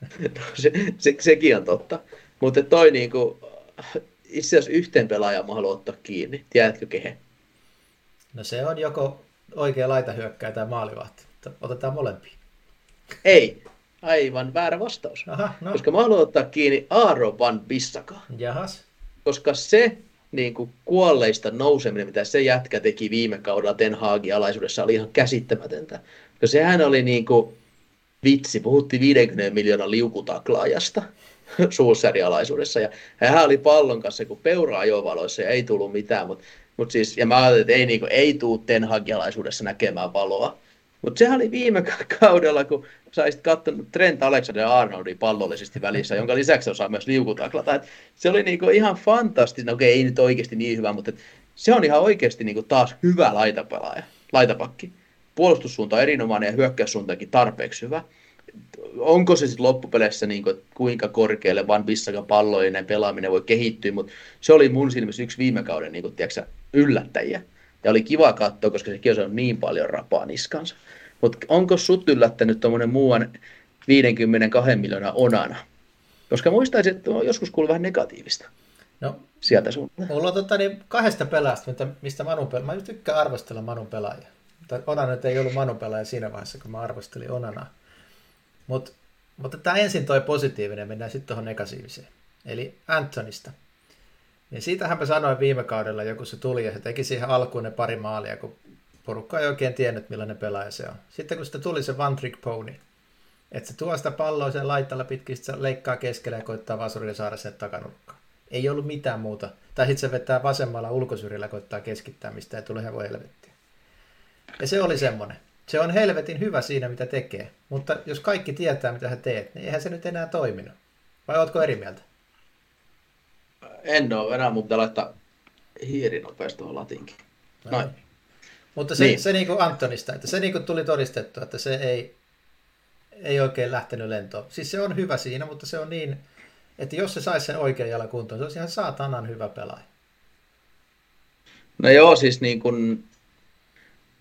No, se, se, sekin on totta. Mutta toi niinku, itse asiassa yhteen pelaajan mä haluan ottaa kiinni. Tiedätkö kehen? No se on joko oikea laitahyökkäjä tai maalivahti. Otetaan molempia. Ei, aivan väärä vastaus. Aha, no. Koska mä haluan ottaa kiinni Aaro Van Bissaka. Jahas. Koska se niin kuin kuolleista nouseminen, mitä se jätkä teki viime kaudella Ten Hagin alaisuudessa, oli ihan käsittämätöntä. Koska sehän oli niin kuin, vitsi, puhuttiin 50 miljoonan liukutaklaajasta suusserialaisuudessa. Ja hän oli pallon kanssa kun peura ajovaloissa ja ei tullut mitään, mutta mut siis, ja mä ajattelin, että ei, niinku, ei tuu tenhagialaisuudessa näkemään valoa. Mutta sehän oli viime kaudella, kun sä olisit katsonut Trent Alexander Arnoldin pallollisesti välissä, jonka lisäksi osaa myös liukutaklata. Et se oli niinku ihan fantastista, no okei, ei nyt oikeasti niin hyvä, mutta se on ihan oikeasti niinku taas hyvä laitapelaaja, laitapakki puolustussuunta on erinomainen ja hyökkäyssuuntakin tarpeeksi hyvä. Onko se sitten loppupeleissä niin kuin, kuinka korkealle Van Bissakan palloinen pelaaminen voi kehittyä, mutta se oli mun silmissä yksi viime kauden niin kuin, tiedätkö, yllättäjiä. Ja oli kiva katsoa, koska se on niin paljon rapaa niskansa. Mutta onko sut yllättänyt tuommoinen muuan 52 miljoonaa onana? Koska muistaisin, että on joskus kuullut vähän negatiivista. No, sieltä sun. Mulla on tota, niin kahdesta pelaasta, mistä Manu pelaa. Mä tykkään arvostella Manun pelaajia. Onana nyt ei ollut manupelaaja siinä vaiheessa, kun mä arvostelin Onana. Mut, mutta tämä ensin toi positiivinen, mennään sitten tuohon negatiiviseen. Eli Antonista. Niin siitähän mä sanoin viime kaudella, joku se tuli ja se teki siihen alkuun ne pari maalia, kun porukka ei oikein tiennyt, millainen pelaaja se on. Sitten kun sitten tuli se one trick pony, että se tuo sitä palloa sen laitalla pitkin, se leikkaa keskellä ja koittaa vasurille saada sen takanurkkaan. Ei ollut mitään muuta. Tai sitten se vetää vasemmalla ulkosyrjillä, koittaa keskittää, mistä ei tule helvetti. Ja se oli semmoinen. Se on helvetin hyvä siinä, mitä tekee. Mutta jos kaikki tietää, mitä sä teet, niin eihän se nyt enää toiminut. Vai ootko eri mieltä? En ole enää, mutta laittaa hiiri nopeasti tuohon latinkin. Noin. Mutta se, niin. se niin kuin Antonista, että se niin kuin tuli todistettu, että se ei, ei oikein lähtenyt lentoon. Siis se on hyvä siinä, mutta se on niin, että jos se saisi sen oikean jalan kuntoon, se olisi ihan saatanan hyvä pelaaja. No joo, siis niin kuin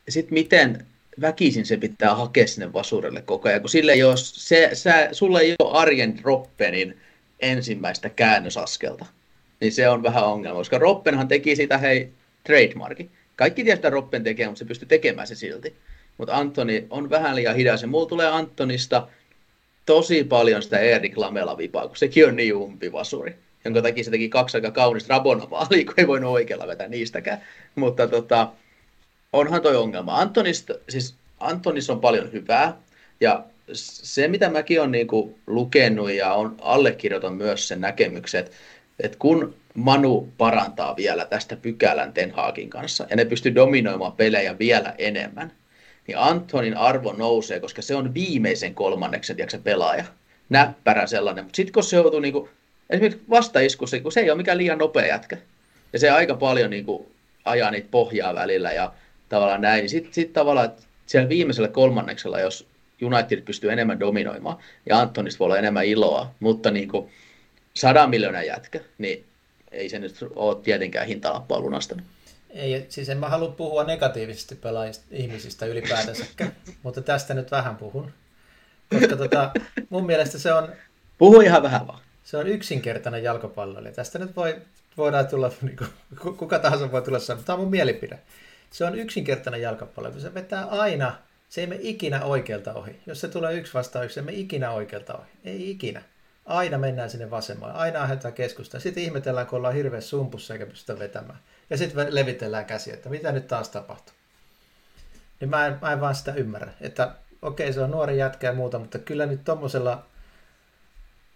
sitten miten väkisin se pitää hakea sinne vasurille koko ajan, kun sille ei ole, se, sä, sulla ei ole Arjen Roppenin ensimmäistä käännösaskelta. Niin se on vähän ongelma, koska Roppenhan teki sitä hei trademarki. Kaikki tietää, Roppen tekee, mutta se pystyy tekemään se silti. Mutta Antoni on vähän liian hidas ja mulla tulee Antonista tosi paljon sitä Erik Lamela vipaa, kun sekin on niin umpivasuri jonka takia se teki kaksi aika kaunista Rabona-maalia, kun ei voinut oikealla vetää niistäkään. Mutta tota, onhan toi ongelma. Antonista, siis Antonis on paljon hyvää, ja se, mitä mäkin olen niinku lukenut ja on allekirjoitan myös sen näkemyksen, että, että kun Manu parantaa vielä tästä pykälän Ten Hagin kanssa, ja ne pystyy dominoimaan pelejä vielä enemmän, niin Antonin arvo nousee, koska se on viimeisen kolmanneksen tiedätkö, pelaaja. Näppärä sellainen, mutta sitten kun se joutuu niinku esimerkiksi vastaiskussa, kun se ei ole mikään liian nopea jätkä. Ja se aika paljon niin kuin, ajaa niitä pohjaa välillä ja tavallaan näin. Niin sitten sit tavallaan siellä viimeisellä kolmanneksella, jos United pystyy enemmän dominoimaan ja Antonista voi olla enemmän iloa, mutta niin kuin sadan miljoonan jätkä, niin ei se nyt ole tietenkään hintalappua lunastanut. Ei, siis en mä halua puhua negatiivisesti pelaajista, ihmisistä ylipäätänsä, mutta tästä nyt vähän puhun. Koska tota, mun mielestä se on... Puhu ihan vähän vaan se on yksinkertainen jalkapallo. Eli tästä nyt voi, voidaan tulla, niin kuin, kuka tahansa voi tulla sanoa, tämä on mun mielipide. Se on yksinkertainen jalkapallo. Se vetää aina, se ei me ikinä oikealta ohi. Jos se tulee yksi vastaan yksi, se me ikinä oikealta ohi. Ei ikinä. Aina mennään sinne vasemmalle. Aina aiheutetaan keskustelua. Sitten ihmetellään, kun ollaan hirveän sumpussa eikä pystytä vetämään. Ja sitten levitellään käsiä, että mitä nyt taas tapahtuu. Niin mä en, mä en vaan sitä ymmärrä. Että okei, se on nuori jätkä ja muuta, mutta kyllä nyt tommosella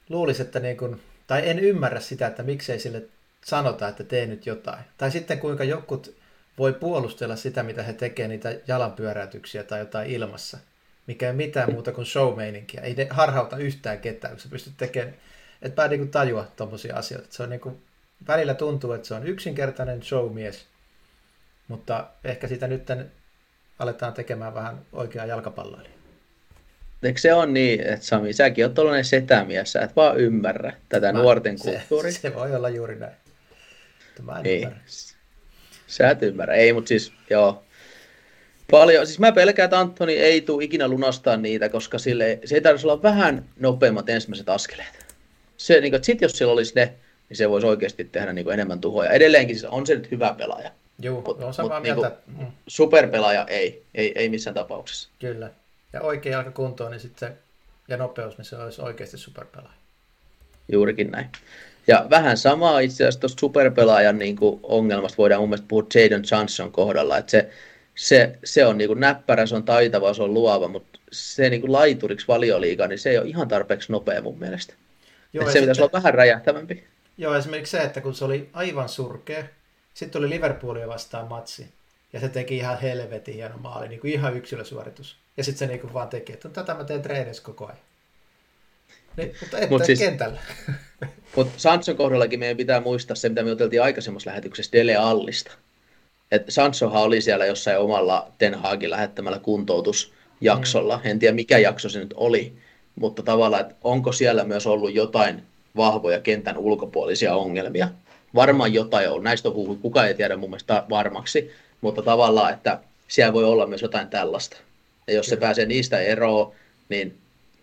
luulisi, että niin kuin, tai en ymmärrä sitä, että miksei sille sanota, että tee nyt jotain. Tai sitten kuinka jokut voi puolustella sitä, mitä he tekevät, niitä jalanpyöräytyksiä tai jotain ilmassa, mikä ei mitään muuta kuin showmeininkiä. Ei ne harhauta yhtään ketään, kun sä pystyt tekemään, että mä niin tajua tuommoisia asioita. Se on niin kuin, välillä tuntuu, että se on yksinkertainen showmies, mutta ehkä sitä nyt aletaan tekemään vähän oikeaa jalkapalloa. Eikö se on niin, että Sami, säkin oot tuollainen setämies, sä et vaan ymmärrä tätä Mä, nuorten kulttuuria. Se, se voi olla juuri näin. Mä en ei. Ymmärrä. Sä et ymmärrä. Ei, mutta siis joo. Paljon, siis mä pelkään, että Antoni ei tule ikinä lunastaa niitä, koska sille, se ei tarvitse olla vähän nopeammat ensimmäiset askeleet. Se, niin kuin, sit jos sillä olisi ne, niin se voisi oikeasti tehdä niin kuin enemmän tuhoja. Edelleenkin siis on se nyt hyvä pelaaja. Joo, mut, on samaa mut, mieltä. Niin kuin, superpelaaja ei, ei, ei missään tapauksessa. Kyllä ja oikea jalka kuntoon, niin sitten ja nopeus, niin se olisi oikeasti superpelaaja. Juurikin näin. Ja vähän samaa itse asiassa tuosta superpelaajan niin kuin ongelmasta voidaan mun mielestä puhua Jadon Johnson kohdalla, että se, se, se on niin kuin näppärä, se on taitava, se on luova, mutta se niin kuin laituriksi valioliiga, niin se ei ole ihan tarpeeksi nopea mun mielestä. Joo, se pitäisi olla vähän räjähtävämpi. Joo, esimerkiksi se, että kun se oli aivan surkea, sitten tuli Liverpoolia vastaan matsi, ja se teki ihan helvetin hieno maali, niin kuin ihan yksilösuoritus. Ja sitten se niinku vaan teki, että tätä mä teen treenissä koko ajan. Niin, mutta et Mut siis, kentällä. Mutta Sanson kohdallakin meidän pitää muistaa se, mitä me oteltiin aikaisemmassa lähetyksessä Dele Allista. Et Sansohan oli siellä jossain omalla Ten Hagin lähettämällä kuntoutusjaksolla. Mm. En tiedä mikä jakso se nyt oli, mutta tavallaan, että onko siellä myös ollut jotain vahvoja kentän ulkopuolisia ongelmia. Varmaan jotain on. Näistä on puhuttu, kukaan ei tiedä mun mielestä varmaksi, mutta tavallaan, että siellä voi olla myös jotain tällaista. Ja jos Kyllä. se pääsee niistä eroon, niin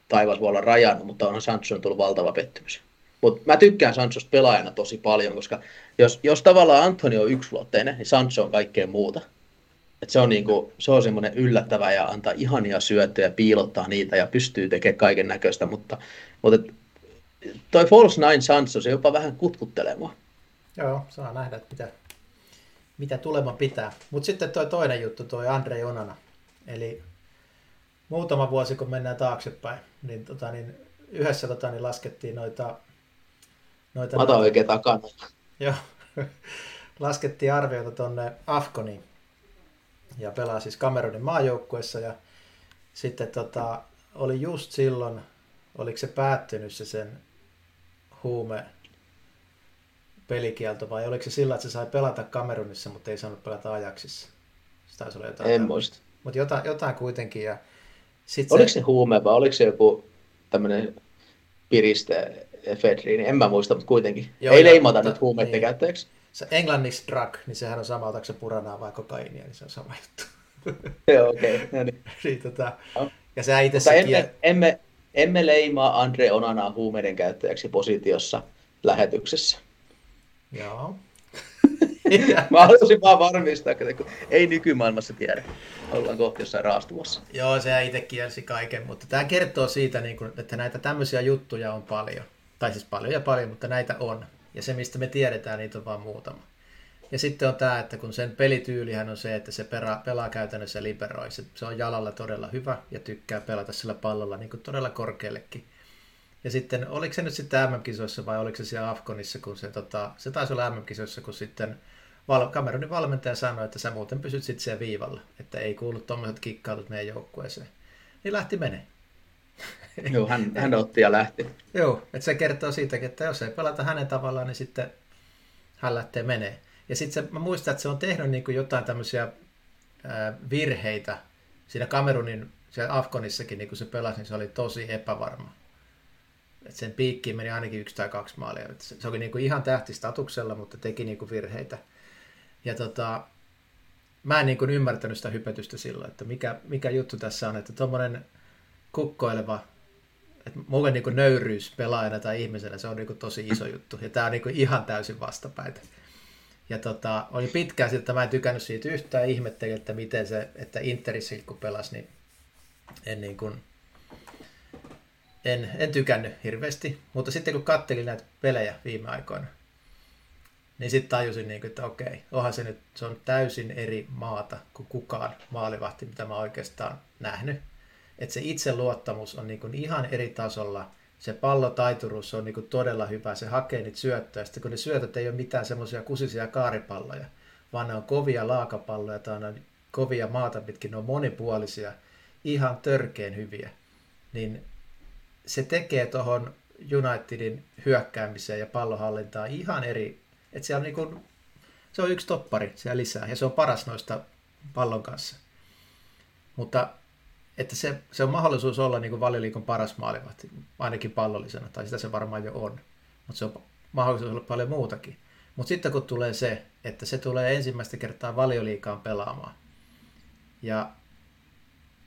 taivas voi olla rajannut, mutta on Sancho tullut valtava pettymys. Mutta mä tykkään Sanchosta pelaajana tosi paljon, koska jos, jos tavallaan Antoni on yksiluotteinen, niin Sancho on kaikkea muuta. Et se on, niinku, se on semmoinen yllättävä ja antaa ihania syöttöjä, piilottaa niitä ja pystyy tekemään kaiken näköistä, mutta, mutta toi False Nine Sancho, se jopa vähän kutkuttelemaan. Joo, saa nähdä, mitä, mitä tulema pitää. Mutta sitten toi toinen juttu, toi Andre Onana. Eli muutama vuosi, kun mennään taaksepäin, niin, tota, niin yhdessä tota, niin laskettiin noita... noita Mä otan oikein takana. Joo, laskettiin arvioita tuonne Afkoniin ja pelaa siis Kamerunin maajoukkuessa ja sitten tota, oli just silloin, oliko se päättynyt se sen huume pelikielto vai oliko se sillä, että se sai pelata Kamerunissa, mutta ei saanut pelata ajaksissa? Se taisi olla jotain. En muista. Mutta jotain, jotain kuitenkin ja sitten oliko se... se huume vai oliko se joku tämmöinen piriste efedriini, en mä muista, mutta kuitenkin. Joo, Ei leimata nyt huumeiden niin. käyttäjäksi. Se englanniksi drug, niin sehän on sama, otatko se puranaa vai kokainia, niin se on sama juttu. Joo, okei. Okay. No niin. niin, tota, no. ja sä itse Mutta emme, emme, emme leimaa Andre Onanaa huumeiden käyttäjäksi positiossa lähetyksessä. Joo. Mä haluaisin vaan varmistaa, että ei nykymaailmassa tiedä. Ollaan kohti jossain raastumassa. Joo, se itse kielsi kaiken, mutta tämä kertoo siitä, niin että näitä tämmöisiä juttuja on paljon. Tai siis paljon ja paljon, mutta näitä on. Ja se, mistä me tiedetään, niitä on vain muutama. Ja sitten on tämä, että kun sen pelityylihän on se, että se pelaa, pelaa käytännössä liberoi. Se, se on jalalla todella hyvä ja tykkää pelata sillä pallolla niin kuin todella korkeallekin. Ja sitten, oliko se nyt sitten MM-kisoissa vai oliko se siellä Afkonissa, kun se, tota, se taisi olla MM-kisoissa, kun sitten val, Cameronin valmentaja sanoi, että sä muuten pysyt sitten siellä viivalla, että ei kuulu tuommoiset kikkailut meidän joukkueeseen. Niin lähti menee. Joo, hän, hän otti ja lähti. Joo, että se kertoo siitäkin, että jos ei pelata hänen tavallaan, niin sitten hän lähtee menee. Ja sitten mä muistan, että se on tehnyt niin kuin jotain tämmöisiä ää, virheitä siinä Kamerunin, siellä Afkonissakin, niin kun se pelasi, niin se oli tosi epävarma. Et sen piikkiin meni ainakin yksi tai kaksi maalia. Et se, se oli niin kuin ihan tähtistatuksella, mutta teki niin kuin virheitä. Ja tota, mä en niin kuin ymmärtänyt sitä hypetystä silloin, että mikä, mikä juttu tässä on, että tuommoinen kukkoileva, että mulle niin kuin nöyryys pelaajana tai ihmisenä, se on niin kuin tosi iso juttu. Ja tämä on niin kuin ihan täysin vastapäitä. Ja tota, oli pitkään sitten, että mä en tykännyt siitä yhtään, ihmettelin, että miten se, että Interissä kun pelasi, niin en niin kuin, en, en tykännyt hirveästi, mutta sitten kun kattelin näitä pelejä viime aikoina, niin sitten tajusin, niin kuin, että okei, onhan se nyt, se on täysin eri maata kuin kukaan maalivahti, mitä mä oikeastaan nähnyt. Että se itseluottamus on niin kuin ihan eri tasolla, se pallotaituruus on niin kuin todella hyvä, se hakee niitä syöttöjä, sitten kun ne syötöt ei ole mitään semmoisia kusisia kaaripalloja, vaan ne on kovia laakapalloja tai ne on kovia maata pitkin, ne on monipuolisia, ihan törkeen hyviä, niin se tekee tuohon Unitedin hyökkäämiseen ja pallohallintaan ihan eri, että siellä on niin kuin, se on yksi toppari siellä lisää ja se on paras noista pallon kanssa. Mutta että se, se on mahdollisuus olla niin kuin valioliikon paras maalivahti, ainakin pallollisena, tai sitä se varmaan jo on. Mutta se on mahdollisuus olla paljon muutakin. Mutta sitten kun tulee se, että se tulee ensimmäistä kertaa valioliikaan pelaamaan, ja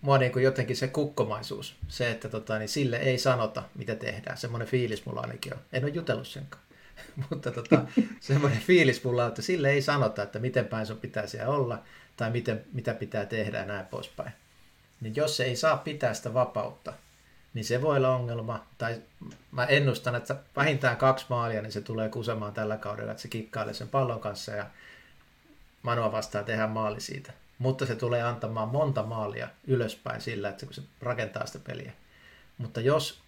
mua niin kuin jotenkin se kukkomaisuus, se, että tota, niin sille ei sanota, mitä tehdään. Semmoinen fiilis mulla ainakin on. En ole jutellut senkaan. Mutta tota, semmoinen fiilis mulla on, että sille ei sanota, että miten päin sun pitää siellä olla, tai miten, mitä pitää tehdä ja näin poispäin. Niin jos se ei saa pitää sitä vapautta, niin se voi olla ongelma. Tai mä ennustan, että vähintään kaksi maalia, niin se tulee kusemaan tällä kaudella, että se kikkailee sen pallon kanssa ja Manua vastaan tehdään maali siitä mutta se tulee antamaan monta maalia ylöspäin sillä, että kun se rakentaa sitä peliä. Mutta jos,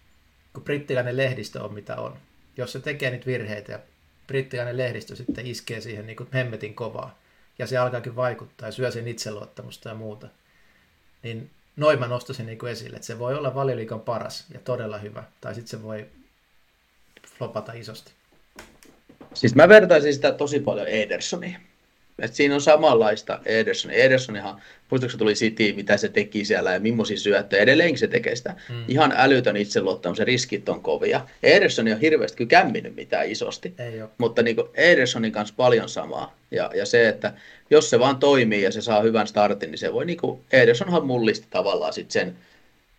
kun brittiläinen lehdistö on mitä on, jos se tekee niitä virheitä ja brittiläinen lehdistö sitten iskee siihen niin kuin hemmetin kovaa, ja se alkaakin vaikuttaa ja syö sen itseluottamusta ja muuta, niin noin mä nostaisin niin kuin esille, että se voi olla valioliikan paras ja todella hyvä, tai sitten se voi flopata isosti. Siis mä vertaisin sitä tosi paljon Edersoniin. Et siinä on samanlaista Ederson. Edersonihan, muistatko tuli City, mitä se teki siellä ja millaisia syöttöjä. Edelleenkin se tekee sitä. Mm. Ihan älytön itseluottamus ja riskit on kovia. Ederson ei ole hirveästi kyllä kämminyt mitään isosti. Mutta niin Edersonin kanssa paljon samaa. Ja, ja se, että jos se vaan toimii ja se saa hyvän startin, niin se voi niin kuin, Edersonhan mullisti tavallaan sit sen,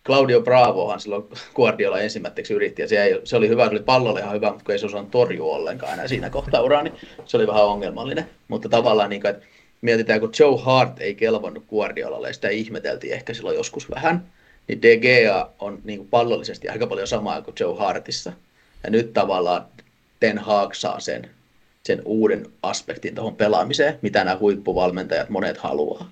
Claudio Bravohan silloin Guardiola ensimmäiseksi yritti, ja se, ei, se oli hyvä, se oli pallolle ihan hyvä, mutta ei se osannut torjua ollenkaan enää siinä kohtaa uraa, niin se oli vähän ongelmallinen. Mutta tavallaan, niin kuin, että mietitään, kun Joe Hart ei kelvannut Guardiolalle, ja sitä ihmeteltiin ehkä silloin joskus vähän, niin De Gea on niin kuin pallollisesti aika paljon samaa kuin Joe Hartissa. Ja nyt tavallaan Ten Hag saa sen, sen uuden aspektin tuohon pelaamiseen, mitä nämä huippuvalmentajat monet haluaa.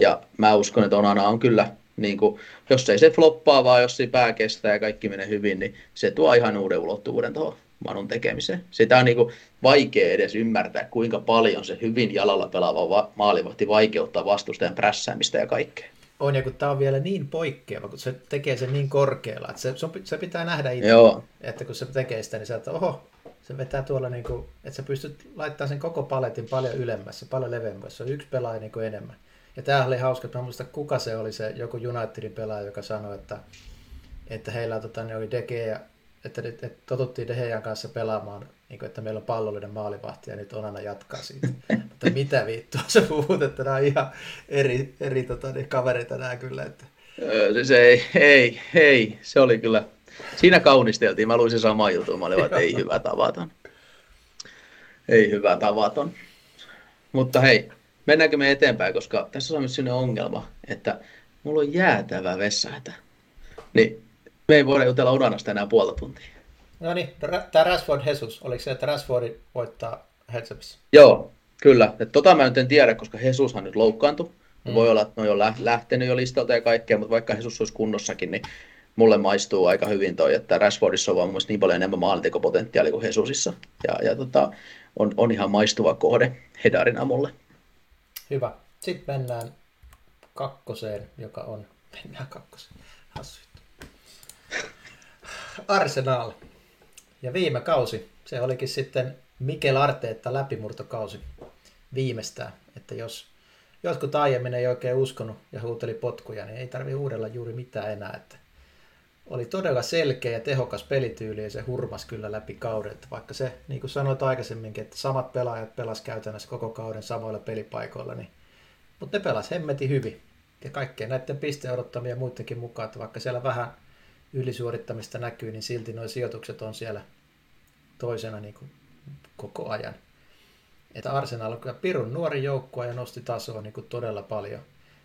Ja mä uskon, että Onana on kyllä niin kuin, jos ei se floppaa, vaan jos se pää kestää ja kaikki menee hyvin, niin se tuo ihan uuden ulottuvuuden tuohon Manun tekemiseen. Sitä on niin kuin vaikea edes ymmärtää, kuinka paljon se hyvin jalalla pelaava va- maalivahti vaikeuttaa vastustajan prässäämistä ja kaikkea. On, ja kun tämä on vielä niin poikkeava, kun se tekee sen niin korkealla, että se, se pitää nähdä itse, Joo. että kun se tekee sitä, niin sä, että oho, se vetää tuolla, niin kuin, että sä pystyt laittamaan sen koko paletin paljon ylemmässä, paljon leveämmässä, se on yksi pelaaja niin kuin enemmän. Ja tämä oli hauska, että mä muistan, kuka se oli se joku Unitedin pelaaja, joka sanoi, että, että heillä tota, ne oli De Gea, että, nyt, että totuttiin Dehejan kanssa pelaamaan, niin kuin, että meillä on pallollinen maalivahti ja nyt on aina jatkaa siitä. Mutta mitä vittua se puhut, että nämä on ihan eri, eri tota, niin kavereita nämä kyllä. Että... Se ei, ei, ei, se oli kyllä, siinä kaunisteltiin, mä luin sama juttu, mä olin että ei hyvä tavaton. Ei hyvä tavaton. Mutta hei, mennäänkö me eteenpäin, koska tässä on myös sellainen ongelma, että mulla on jäätävä vessahätä. Niin me ei voida jutella Onanasta enää puolta tuntia. No niin, tämä Rashford Jesus, oliko se, että Rashford voittaa Hetzepissa? Joo, kyllä. Et tota mä nyt en tiedä, koska Jesushan nyt loukkaantui. Mm. Voi olla, että ne on jo lähtenyt jo listalta ja kaikkea, mutta vaikka Jesus olisi kunnossakin, niin mulle maistuu aika hyvin toi, että Rashfordissa on vaan niin paljon enemmän maalintekopotentiaalia kuin Jesusissa. Ja, ja tota, on, on ihan maistuva kohde Hedarina mulle. Hyvä. Sitten mennään kakkoseen, joka on... Mennään kakkoseen. Hassu. Arsenal. Ja viime kausi, se olikin sitten Mikel Arteetta läpimurtokausi viimeistään. Että jos jotkut aiemmin ei oikein uskonut ja huuteli potkuja, niin ei tarvi uudella juuri mitään enää. Että oli todella selkeä ja tehokas pelityyli ja se hurmas kyllä läpi kauden. Että vaikka se, niin kuin sanoit aikaisemminkin, että samat pelaajat pelas käytännössä koko kauden samoilla pelipaikoilla, niin, mutta ne pelas hemmeti hyvin. Ja kaikkien näiden pisteen odottamia muidenkin mukaan, että vaikka siellä vähän ylisuorittamista näkyy, niin silti nuo sijoitukset on siellä toisena niin kuin koko ajan. Että Arsenal on kyllä pirun nuori joukkue ja nosti tasoa niin kuin todella paljon.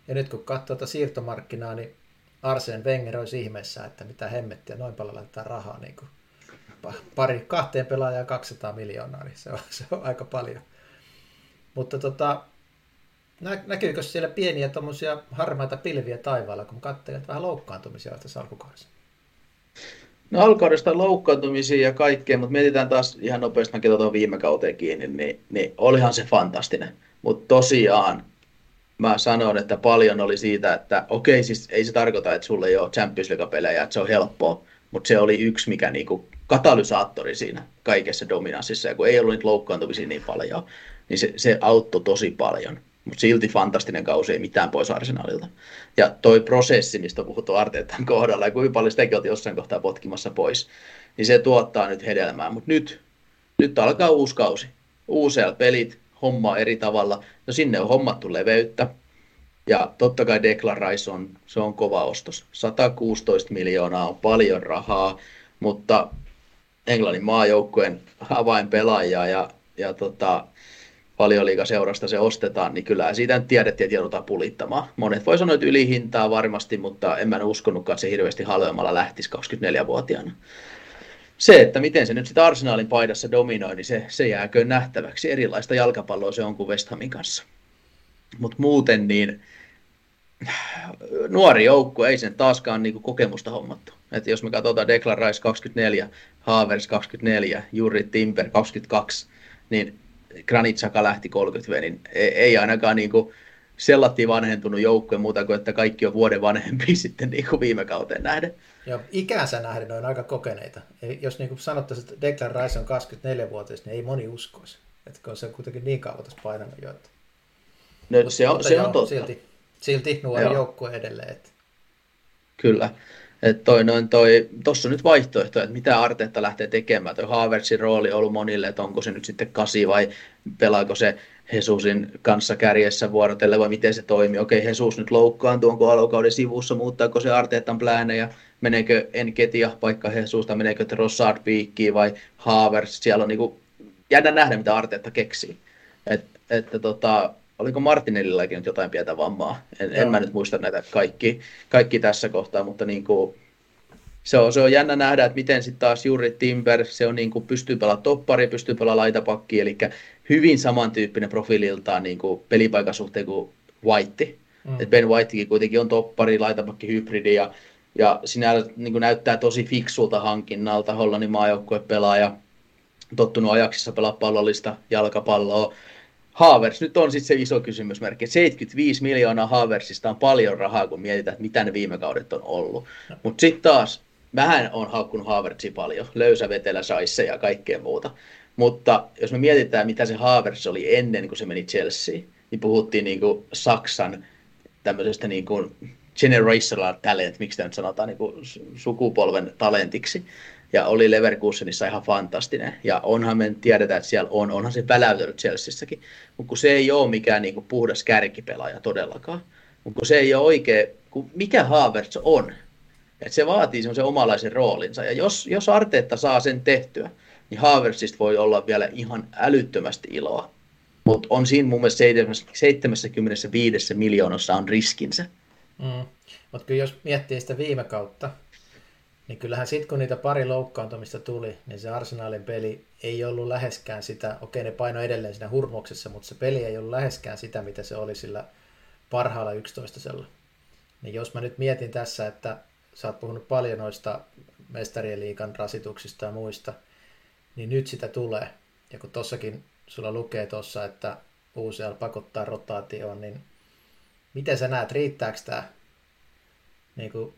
Ja nyt kun katsoo tätä siirtomarkkinaa, niin Arsen Wenger olisi ihmeessä, että mitä hemmettiä, noin paljon laitetaan rahaa. Niin kuin pari, kahteen pelaajaan 200 miljoonaa, niin se on, se on aika paljon. Mutta tota, näkyykö siellä pieniä tuommoisia harmaita pilviä taivaalla, kun katselet vähän loukkaantumisia tässä alkukaudessa? No alkaudesta loukkaantumisia ja kaikkea, mutta mietitään taas ihan nopeasti, mä viime kauteen kiinni, niin, niin olihan se fantastinen. Mutta tosiaan mä sanon, että paljon oli siitä, että okei, siis ei se tarkoita, että sulle ei ole Champions League-pelejä, että se on helppoa, mutta se oli yksi, mikä niinku katalysaattori siinä kaikessa dominanssissa, ja kun ei ollut niitä loukkaantumisia niin paljon, niin se, se auttoi tosi paljon mutta silti fantastinen kausi, ei mitään pois Arsenalilta. Ja toi prosessi, mistä on puhuttu Arteetan kohdalla, ja kuinka paljon sitäkin oltiin jossain kohtaa potkimassa pois, niin se tuottaa nyt hedelmää. Mutta nyt, nyt alkaa uusi kausi. Uusia pelit, homma eri tavalla. No sinne on hommattu leveyttä. Ja totta kai Declan Rice on, se on kova ostos. 116 miljoonaa on paljon rahaa, mutta Englannin maajoukkueen avainpelaajia ja, ja tota, valioliikaseurasta se ostetaan, niin kyllä siitä tiedettiin, että joudutaan pulittamaan. Monet voi sanoa, että ylihintaa varmasti, mutta en mä uskonutkaan, että se hirveästi halvemmalla lähtisi 24-vuotiaana. Se, että miten se nyt sitä arsenaalin paidassa dominoi, niin se, se jääkö nähtäväksi. Erilaista jalkapalloa se on kuin West Hamin kanssa. Mutta muuten niin nuori joukku ei sen taaskaan niin kokemusta hommattu. Et jos me katsotaan Declan Rice 24, Havers 24, Juri Timber 22, niin Granitsaka lähti 30 niin ei, ei ainakaan niin kuin sellatti vanhentunut joukkue muuta kuin, että kaikki on vuoden vanhempi sitten niin kuin viime kauteen nähden. Joo, ikänsä nähden on aika kokeneita. Jos niin kuin sanottaisiin, että Declan Rice on 24-vuotias, niin ei moni uskoisi. Että se on kuitenkin niin kauan tässä painanut jo. Että... No, se on, se on totta. Silti, silti nuori joukkue edelleen. Että... Kyllä. Että toi, noin toi, tossa on nyt vaihtoehto, että mitä Arteetta lähtee tekemään. Toi Havertzin rooli on ollut monille, että onko se nyt sitten kasi vai pelaako se Jesusin kanssa kärjessä vuorotelle vai miten se toimii. Okei, Jesus nyt loukkaantuu, onko alokauden sivussa, muuttaako se Arteetan pläänejä, meneekö Enketia vaikka Jesus, tai meneekö Trossard piikkiin vai Havertz. Siellä on niinku, jännä nähdä, mitä Arteetta keksii. Et, että tota, oliko Martinellillakin nyt jotain pientä vammaa. En, en mä nyt muista näitä kaikki, kaikki tässä kohtaa, mutta niin kuin, se, on, se on jännä nähdä, että miten sitten taas juuri Timber, se on niin kuin, pystyy pelaamaan toppari, pystyy pelaamaan laitapakki, eli hyvin samantyyppinen profiililtaan niin kuin pelipaikan suhteen kuin White. Mm. Et Ben Whitekin kuitenkin on toppari, laitapakki, hybridi ja, ja sinä niin kuin näyttää tosi fiksulta hankinnalta Hollannin maajoukkue pelaaja, tottunut ajaksissa pelaa pallollista jalkapalloa, Haavers, nyt on sitten se iso kysymysmerkki. 75 miljoonaa Haaversista on paljon rahaa, kun mietitään, että mitä ne viime kaudet on ollut. Mutta sitten taas, vähän on haukkunut Haavertsi paljon, löysä vetelä saisse ja kaikkea muuta. Mutta jos me mietitään, mitä se Haavers oli ennen kuin se meni Chelsea, niin puhuttiin niin kuin Saksan tämmöisestä niin kuin generational talent, miksi tämä nyt sanotaan niin kuin sukupolven talentiksi. ja oli Leverkusenissa ihan fantastinen. Ja onhan me tiedetään, että siellä on, onhan se väläytellyt Chelseassäkin, mutta kun se ei ole mikään niin kuin puhdas kärkipelaaja todellakaan. Mutta kun se ei ole oikein, kun mikä Havertz on, että se vaatii semmoisen omalaisen roolinsa. Ja jos, jos Arteetta saa sen tehtyä, niin Havertzista voi olla vielä ihan älyttömästi iloa. Mutta on siinä mun mielestä 75 miljoonassa on riskinsä. Mm. Mutta kyllä jos miettii sitä viime kautta, niin kyllähän sitten kun niitä pari loukkaantumista tuli, niin se Arsenalin peli ei ollut läheskään sitä, okei ne paino edelleen siinä hurmoksessa, mutta se peli ei ollut läheskään sitä, mitä se oli sillä parhaalla 11 Niin jos mä nyt mietin tässä, että sä oot puhunut paljon noista mestarien liikan rasituksista ja muista, niin nyt sitä tulee. Ja kun tossakin sulla lukee tuossa, että UCL pakottaa rotaatioon, niin miten sä näet, riittääkö tämä niin kuin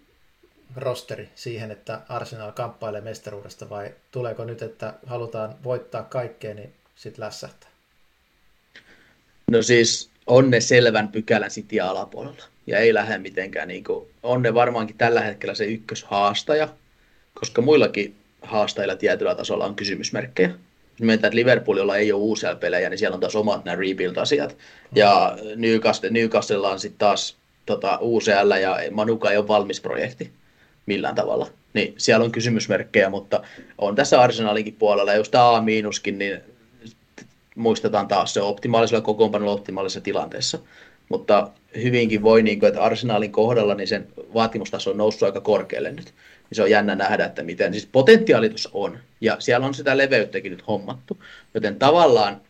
rosteri siihen, että Arsenal kamppailee mestaruudesta vai tuleeko nyt, että halutaan voittaa kaikkea, niin sitten lässähtää? No siis on ne selvän pykälän City alapuolella ja ei lähde mitenkään, niin kuin, on ne varmaankin tällä hetkellä se ykköshaastaja, koska muillakin haastajilla tietyllä tasolla on kysymysmerkkejä. Mietitään, että Liverpoolilla ei ole uusia pelejä, niin siellä on taas omat nämä rebuild-asiat. Ja Newcastle, Newcastle on sitten taas tota, UCL ja Manuka ei ole valmis projekti millään tavalla. Niin siellä on kysymysmerkkejä, mutta on tässä Arsenalinkin puolella, jos tämä A miinuskin, niin muistetaan taas se optimaalisella kokoonpanolla optimaalisessa tilanteessa. Mutta hyvinkin voi, niin kuin, että Arsenalin kohdalla niin sen vaatimustaso on noussut aika korkealle nyt. Niin se on jännä nähdä, että miten, siis potentiaalitus on, ja siellä on sitä leveyttäkin nyt hommattu. Joten tavallaan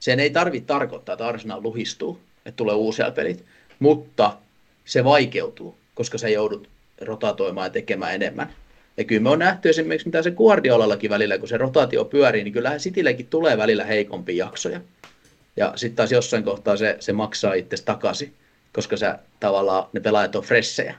sen ei tarvitse tarkoittaa, että Arsenal luhistuu, että tulee uusia pelit, mutta se vaikeutuu, koska sä joudut rotatoimaan ja tekemään enemmän. Ja kyllä me on nähty esimerkiksi, mitä se Guardiolallakin välillä, kun se rotaatio pyörii, niin kyllähän Cityllekin tulee välillä heikompia jaksoja. Ja sitten taas jossain kohtaa se, se maksaa itse takaisin, koska sä, tavallaan ne pelaajat on fressejä.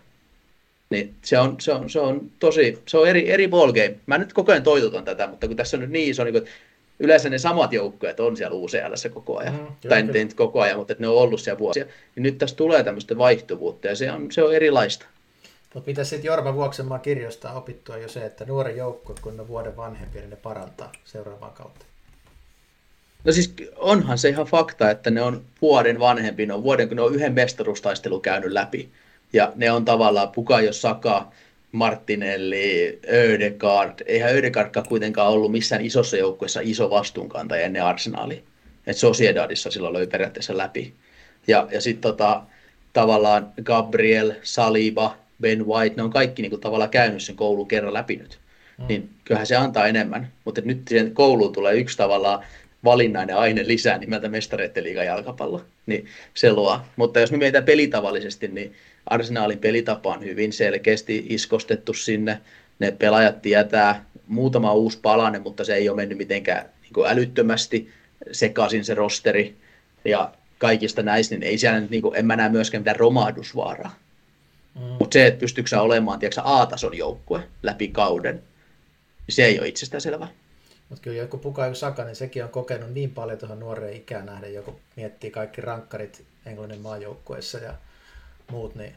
Niin se on, se on, se on tosi, se on eri, eri ballgame. Mä nyt koko ajan toitotan tätä, mutta kun tässä on nyt niin iso, niin kuin, että yleensä ne samat joukkueet on siellä UCL koko ajan. Mm, tai nyt koko ajan, mutta että ne on ollut siellä vuosia. Niin nyt tässä tulee tämmöistä vaihtuvuutta ja se on, se on erilaista. Mutta mitä sitten Jorma Vuoksenmaa kirjoista opittua jo se, että nuori joukkue, kun ne vuoden vanhempi, niin ne parantaa seuraavaan kautta? No siis onhan se ihan fakta, että ne on vuoden vanhempi, ne on vuoden, kun ne on yhden mestaruustaistelun käynyt läpi. Ja ne on tavallaan Pukajo Saka, Martinelli, Ödegaard. Eihän Ödegaardkaan kuitenkaan ollut missään isossa joukkueessa iso vastuunkantaja ennen Arsenalia. Että Sociedadissa silloin löi periaatteessa läpi. Ja, ja sitten tota, tavallaan Gabriel, Saliba, Ben White, ne on kaikki niin kuin, tavallaan käynyt sen koulun kerran läpi nyt. Mm. Niin kyllähän se antaa enemmän. Mutta nyt siihen kouluun tulee yksi tavallaan valinnainen aine lisää nimeltä mestareiden liiga jalkapallo. Niin se luo. Mutta jos me mietitään pelitavallisesti, niin Arsenaalin pelitapa on hyvin selkeästi iskostettu sinne. Ne pelaajat tietää muutama uusi palanen, mutta se ei ole mennyt mitenkään niin kuin älyttömästi sekaisin se rosteri. Ja kaikista näistä, niin ei siellä, niin kuin, en mä näe myöskään mitään romahdusvaaraa. Mm. Mutta se, että pystyykö sä olemaan tiedätkö, A-tason joukkue läpi kauden, niin se ei ole itsestään selvää. Mutta kyllä joku Pukayu Saka, niin sekin on kokenut niin paljon tuohon nuoreen ikään nähden, joku miettii kaikki rankkarit Englannin maajoukkueessa ja muut, niin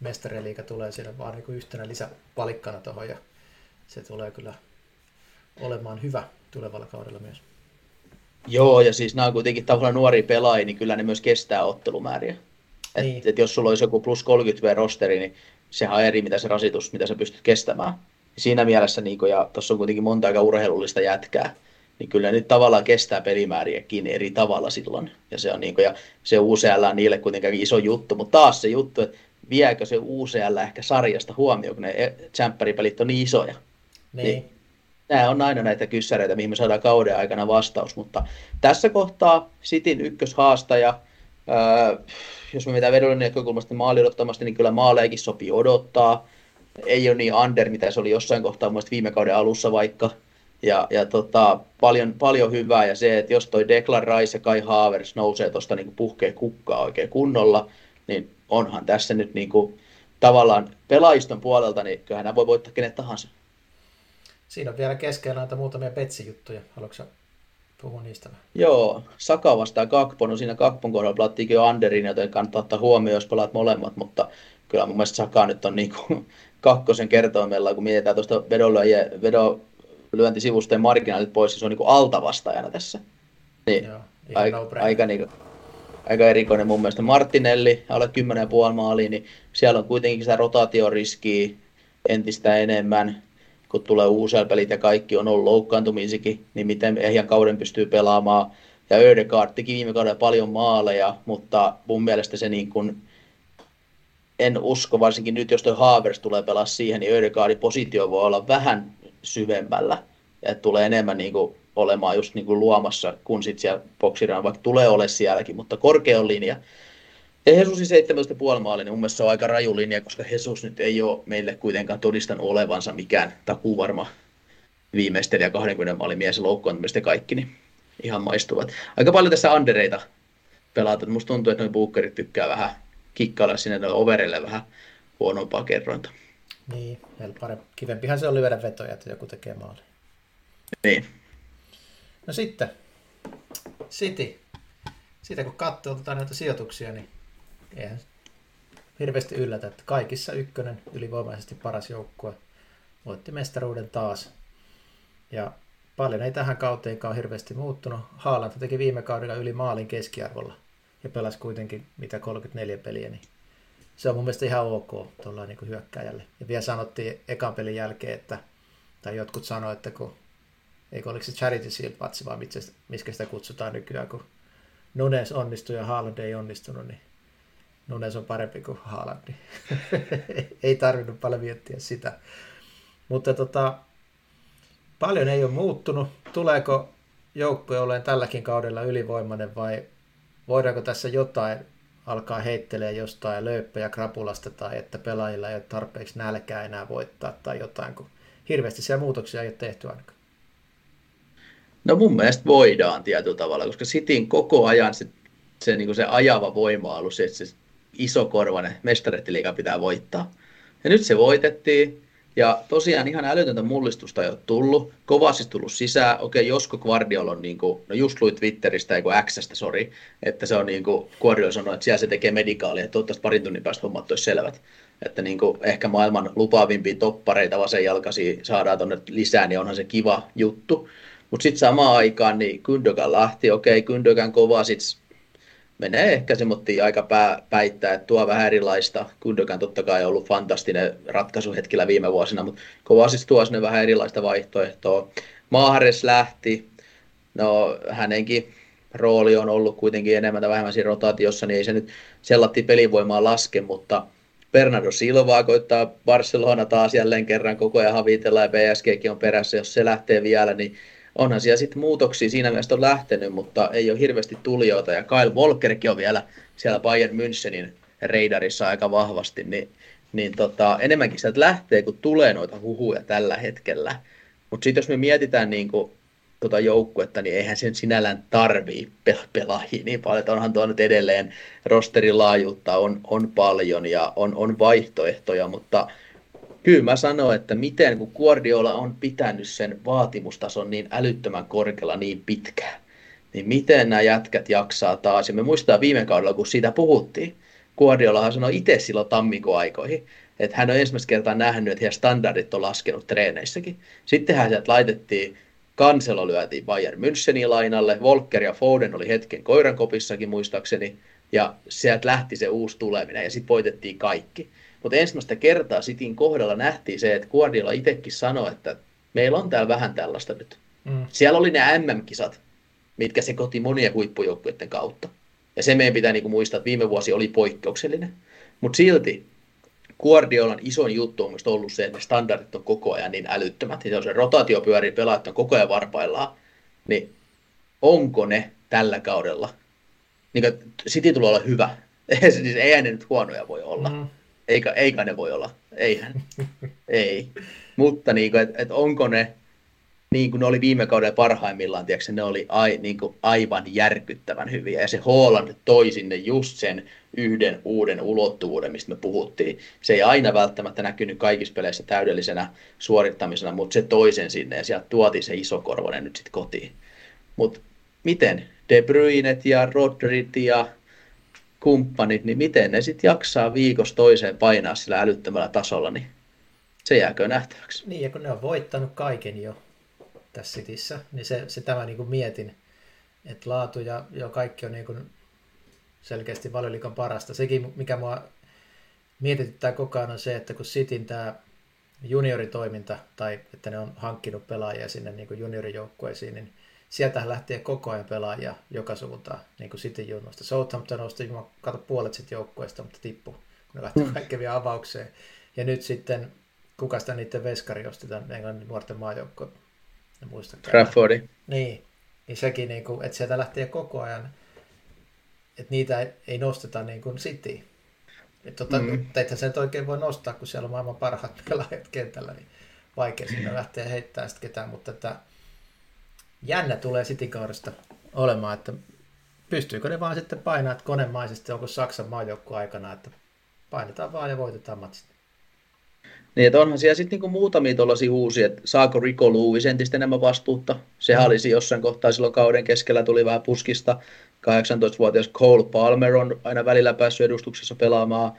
mestariliiga tulee siellä vaan niin yhtenä lisäpalikkana tuohon ja se tulee kyllä olemaan hyvä tulevalla kaudella myös. Joo, ja siis nämä on kuitenkin tavallaan nuoria pelaajia, niin kyllä ne myös kestää ottelumääriä. Et, niin. et jos sulla olisi joku plus 30 v rosteri, niin sehän on eri, mitä se rasitus, mitä sä pystyt kestämään. Siinä mielessä, niin kun, ja tuossa on kuitenkin monta aika urheilullista jätkää, niin kyllä nyt tavallaan kestää pelimääriäkin eri tavalla silloin. Ja se on, niin kun, ja se UCL on niille kuitenkin iso juttu, mutta taas se juttu, että viekö se UCL ehkä sarjasta huomioon, kun ne tsemppäripelit on niin isoja. Niin. niin nämä on aina näitä kyssäreitä, mihin me saadaan kauden aikana vastaus, mutta tässä kohtaa Sitin ykköshaastaja, ää, jos me mitään vedon näkökulmasta maali odottamasti, niin kyllä maaleekin sopii odottaa. Ei ole niin under, mitä se oli jossain kohtaa muista viime kauden alussa vaikka. Ja, ja tota, paljon, paljon hyvää ja se, että jos toi Declan Rice ja Kai Havertz nousee tuosta niin puhkeen kukkaa oikein kunnolla, niin onhan tässä nyt niin kuin, tavallaan pelaajiston puolelta, niin kyllähän nämä voi voittaa kenet tahansa. Siinä on vielä keskellä näitä muutamia petsijuttuja. Haluatko puhua niistä? Joo, Saka vastaa Kakpon. No siinä Kakpon kohdalla pelattiinkin jo Anderin, joten kannattaa ottaa huomioon, jos pelaat molemmat, mutta kyllä mun mielestä Saka nyt on niin kuin kakkosen kertoimella, kun mietitään tuosta vedonlyöntisivusten marginaalit pois, niin se on niin kuin altavastajana tässä. Niin, Joo, aika, no aika, niin kuin, aika erikoinen mun mielestä. Martinelli, alle 10,5 maaliin, niin siellä on kuitenkin sitä rotaatioriskiä entistä enemmän, kun tulee uusia pelit ja kaikki on ollut loukkaantumisikin, niin miten ehjän kauden pystyy pelaamaan. Ja Ödegaard teki viime kaudella paljon maaleja, mutta mun mielestä se niin kuin, en usko, varsinkin nyt jos tuo Haavers tulee pelaa siihen, niin Ödegaardin positio voi olla vähän syvemmällä. Ja tulee enemmän niin kuin, olemaan just niin kuin luomassa, kun sitten siellä boksiraan, vaikka tulee ole sielläkin, mutta korkea linja. Ja Jesusin 17,5 maali, niin mun mielestä se on aika raju linja, koska Jesus nyt ei ole meille kuitenkaan todistanut olevansa mikään takuvarma viimeistelijä 20 maalin mies loukkaantumista kaikki, niin ihan maistuvat. Aika paljon tässä andereita pelata. Musta tuntuu, että noin buukkerit tykkää vähän kikkailla sinne overille vähän huonompaa kerrointa. Niin, parempi. Kivempihan se oli lyödä vetoja, että joku tekee maali. Niin. No sitten, City. Siitä kun katsoo tuota näitä sijoituksia, niin eihän hirveästi yllätä, että kaikissa ykkönen ylivoimaisesti paras joukkue. Voitti mestaruuden taas. Ja paljon ei tähän kauteenkaan hirveästi muuttunut. Haaland teki viime kaudella yli maalin keskiarvolla ja pelasi kuitenkin mitä 34 peliä, niin se on mun mielestä ihan ok tuolla niin hyökkääjälle. Ja vielä sanottiin ekan pelin jälkeen, että, tai jotkut sanoivat, että kun, eikö oliko se Charity Shield patsi vai miksi sitä kutsutaan nykyään, kun Nunes onnistui ja Haaland ei onnistunut, niin Nunes on parempi kuin Haaland. Niin ei tarvinnut paljon miettiä sitä. Mutta tota, paljon ei ole muuttunut. Tuleeko joukkue olemaan tälläkin kaudella ylivoimainen vai voidaanko tässä jotain alkaa heittelee jostain lööppöjä krapulasta tai että pelaajilla ei ole tarpeeksi nälkää enää voittaa tai jotain, kun hirveästi siellä muutoksia ei ole tehty ainakaan. No mun mielestä voidaan tietyllä tavalla, koska Cityn koko ajan se, se, niin se ajava voima on ollut se, että se iso korvainen mestarettiliiga pitää voittaa. Ja nyt se voitettiin, ja tosiaan ihan älytöntä mullistusta ei ole tullut. Kovasti tullut sisään. Okei, Josko Guardiola on niin kuin, no just luin Twitteristä, ei kun Xstä, sori, että se on niin kuin, Guardiola sanoi, että siellä se tekee medikaalia, että toivottavasti parin tunnin päästä hommat olisi selvät. Että niin kuin, ehkä maailman lupaavimpia toppareita vasenjalkaisia saadaan tuonne lisää, niin onhan se kiva juttu. Mutta sitten samaan aikaan niin Gündogan lähti, okei, Gündogan kova, sitten menee ehkä semmoittiin aika pää, päittää, että tuo vähän erilaista. Kundokan totta kai on ollut fantastinen ratkaisu hetkellä viime vuosina, mutta kova siis tuo sinne vähän erilaista vaihtoehtoa. Mahares lähti, no hänenkin rooli on ollut kuitenkin enemmän tai vähemmän siinä rotaatiossa, niin ei se nyt sellatti pelivoimaa laske, mutta Bernardo Silvaa koittaa Barcelona taas jälleen kerran koko ajan havitella ja PSGkin on perässä, jos se lähtee vielä, niin onhan siellä sitten muutoksia siinä mielessä on lähtenyt, mutta ei ole hirveästi tulijoita. Ja Kyle Walkerkin on vielä siellä Bayern Münchenin reidarissa aika vahvasti, niin, niin tota, enemmänkin sieltä lähtee, kun tulee noita huhuja tällä hetkellä. Mutta sitten jos me mietitään niin kuin, tuota joukkuetta, niin eihän sen sinällään tarvii pelaajia niin paljon, että onhan tuo nyt edelleen rosterin laajuutta on, on paljon ja on, on vaihtoehtoja, mutta kyllä mä sanoin, että miten kun Guardiola on pitänyt sen vaatimustason niin älyttömän korkealla niin pitkään, niin miten nämä jätkät jaksaa taas. Ja me muistaa viime kaudella, kun siitä puhuttiin, Guardiolahan sanoi itse silloin tammikuaikoihin, että hän on ensimmäistä kertaa nähnyt, että heidän standardit on laskenut treeneissäkin. Sittenhän sieltä laitettiin Kanselo lyötiin Bayern Münchenin lainalle, Volker ja Foden oli hetken koirankopissakin muistaakseni, ja sieltä lähti se uusi tuleminen, ja sitten voitettiin kaikki. Mutta ensimmäistä kertaa Sitin kohdalla nähtiin se, että Guardiola itsekin sanoi, että meillä on täällä vähän tällaista nyt. Mm. Siellä oli ne MM-kisat, mitkä se koti monia huippujoukkuiden kautta. Ja se meidän pitää niinku muistaa, että viime vuosi oli poikkeuksellinen. Mutta silti Guardiolan isoin juttu on ollut se, että ne standardit on koko ajan niin älyttömät. Ja se rotaatio pyörii pelaajat on koko ajan varpaillaan. Niin onko ne tällä kaudella? Niin City tulee olla hyvä. siis eihän ne nyt huonoja voi olla. Mm eikä, eikä ne voi olla, eihän, ei. Mutta niin kuin, et, et onko ne, niin kuin ne oli viime kaudella parhaimmillaan, tiedätkö, ne oli ai, niin kuin aivan järkyttävän hyviä. Ja se Holland toi sinne just sen yhden uuden ulottuvuuden, mistä me puhuttiin. Se ei aina välttämättä näkynyt kaikissa peleissä täydellisenä suorittamisena, mutta se toi sen sinne ja sieltä tuotiin se iso korvonen nyt sitten kotiin. Mutta miten De Bruynet ja Rodrit ja kumppanit, niin miten ne sitten jaksaa viikosta toiseen painaa sillä älyttömällä tasolla, niin se jääkö nähtäväksi. Niin, ja kun ne on voittanut kaiken jo tässä Cityssä, niin se, se tämä niin kuin mietin, että laatu ja jo kaikki on niin kuin selkeästi valioliikan parasta. Sekin, mikä mua mietityttää koko ajan on se, että kun Cityn tämä junioritoiminta, tai että ne on hankkinut pelaajia sinne niin kuin juniorijoukkueisiin, niin sieltä lähtee koko ajan pelaajia joka suuntaan, niin kuin City junnoista. Southampton nosti, mä katso puolet sitten joukkueesta, mutta tippu, kun ne lähtee mm. kaikki vielä avaukseen. Ja nyt sitten, kuka sitä niiden veskari osti tämän Englannin nuorten maajoukkoon? En muista. Traffordi. Niin, niin sekin, niin kuin, että sieltä lähtee koko ajan, että niitä ei, nosteta niin kuin City. Että tota, mm. Sen oikein voi nostaa, kun siellä on maailman parhaat pelaajat kentällä, niin vaikea sinne lähteä heittämään sitten ketään, mutta että jännä tulee Citykaudesta olemaan, että pystyykö ne vaan sitten painaa konemaisesti, onko Saksan maajoukku aikana, että painetaan vaan ja voitetaan matsit. Niin, että onhan siellä sitten niinku muutamia tuollaisia uusia, että saako Rico Lewis entistä enemmän vastuutta. Sehän mm. olisi jossain kohtaa silloin kauden keskellä tuli vähän puskista. 18-vuotias Cole Palmer on aina välillä päässyt edustuksessa pelaamaan.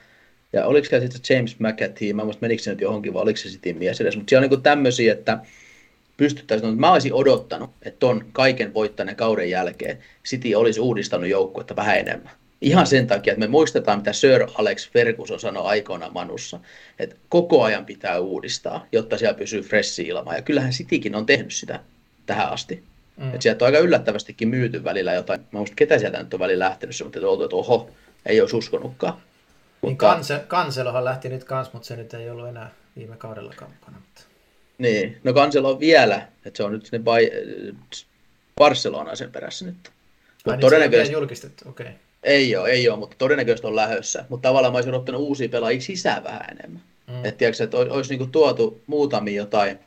Ja oliko se sitten James McAtee, mä muista menikö se nyt johonkin vai oliko se sitten mies edes, mutta siellä on niin tämmöisiä, että pystyttäisiin, että mä olisin odottanut, että ton kaiken voittaneen kauden jälkeen City olisi uudistanut joukkuetta vähän enemmän. Ihan sen takia, että me muistetaan, mitä Sir Alex Ferguson sanoi aikoina Manussa, että koko ajan pitää uudistaa, jotta siellä pysyy freshi ilma. Ja kyllähän Citykin on tehnyt sitä tähän asti. Mm. Että sieltä on aika yllättävästikin myyty välillä jotain. Mä muistan, ketä sieltä nyt on välillä lähtenyt, mutta että, että oho, ei olisi uskonutkaan. Niin mutta... Kanse, Kanselohan lähti nyt kans, mutta se nyt ei ollut enää viime kaudella kampana. Mutta... Niin, no Kanselo on vielä, että se on nyt sinne Bay... Barcelona sen perässä nyt. Mutta niin todennäköisesti... julkistettu, okei. Okay. Ei ole, ei ole, mutta todennäköisesti on lähössä. Mutta tavallaan mä olisin ottanut uusia pelaajia sisään vähän enemmän. Mm. Että tiedätkö, että olisi, olisi niinku tuotu muutamia jotain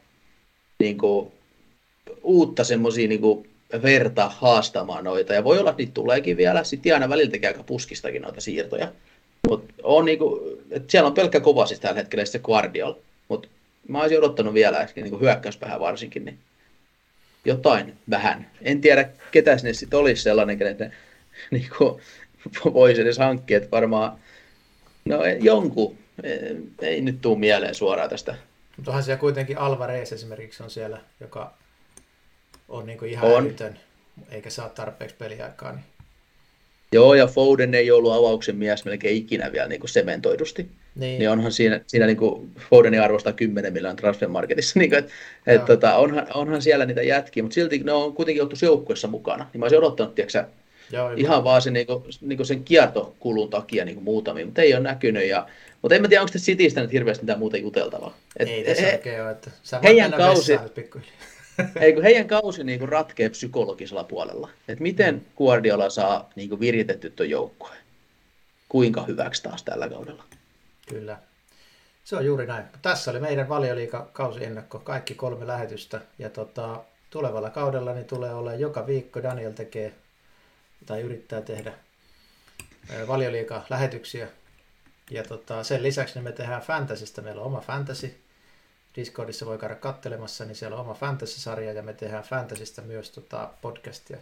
niinku, uutta semmoisia niinku, verta haastamaan noita. Ja voi olla, että niitä tuleekin vielä. Sitten aina välillä tekee aika puskistakin noita siirtoja. Mutta on niinku, että siellä on pelkkä kova siis tällä hetkellä se Guardiola. Mutta mä olisin odottanut vielä niin kuin hyökkäyspäähän varsinkin, niin jotain vähän. En tiedä, ketä sinne sitten olisi sellainen, kenet ne niin kuin, voisi edes hankkia, että varmaan, no jonkun, ei, ei nyt tule mieleen suoraan tästä. Mutta onhan siellä kuitenkin Alvarez esimerkiksi on siellä, joka on niin kuin ihan on. älytön, eikä saa tarpeeksi peliaikaa. Niin... Joo, ja Foden ei ollut avauksen mies melkein ikinä vielä niin kuin sementoidusti. Niin. niin onhan siinä, siinä niin kuin Fodeni arvostaa 10 miljoonaa transfermarketissa, niin että et, tota, onhan, onhan, siellä niitä jätkiä, mutta silti ne on kuitenkin oltu joukkueessa mukana. Niin mä olisin odottanut, tiedätkö, Joo, ihan vaan sen, niin kuin, niin kuin sen kiertokulun takia niin kuin muutamia, mutta ei ole näkynyt. Ja, mutta en mä tiedä, onko tässä Citystä nyt hirveästi mitään muuta juteltavaa. Et, ei tässä he, oikein ole, että sä heidän kausi, ei, kun heidän kausi niin kuin ratkee psykologisella puolella. Että miten mm. Guardiola saa niin kuin viritetty tuon joukkueen. Kuinka hyväksi taas tällä kaudella. Kyllä. Se on juuri näin. Tässä oli meidän valioliikakausiennakko, kaikki kolme lähetystä. Ja tota, tulevalla kaudella niin tulee olla joka viikko Daniel tekee tai yrittää tehdä valioliika lähetyksiä. Ja tota, sen lisäksi niin me tehdään fantasista. Meillä on oma fantasy. Discordissa voi käydä kattelemassa, niin siellä on oma fantasy-sarja ja me tehdään fantasista myös tota podcastia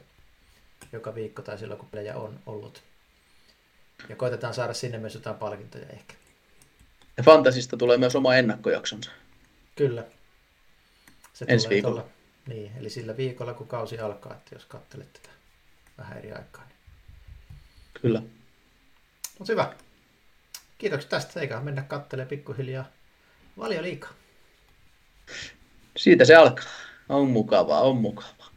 joka viikko tai silloin kun pelejä on ollut. Ja koitetaan saada sinne myös jotain palkintoja ehkä. Ja Fantasista tulee myös oma ennakkojaksonsa. Kyllä. Se Ensi viikolla. Tuolla, niin, eli sillä viikolla, kun kausi alkaa, että jos katselet tätä vähän eri aikaa. Niin... Kyllä. Mutta hyvä. Kiitoksia tästä. Eiköhän mennä kattelemaan pikkuhiljaa valio liikaa. Siitä se alkaa. On mukavaa, on mukavaa.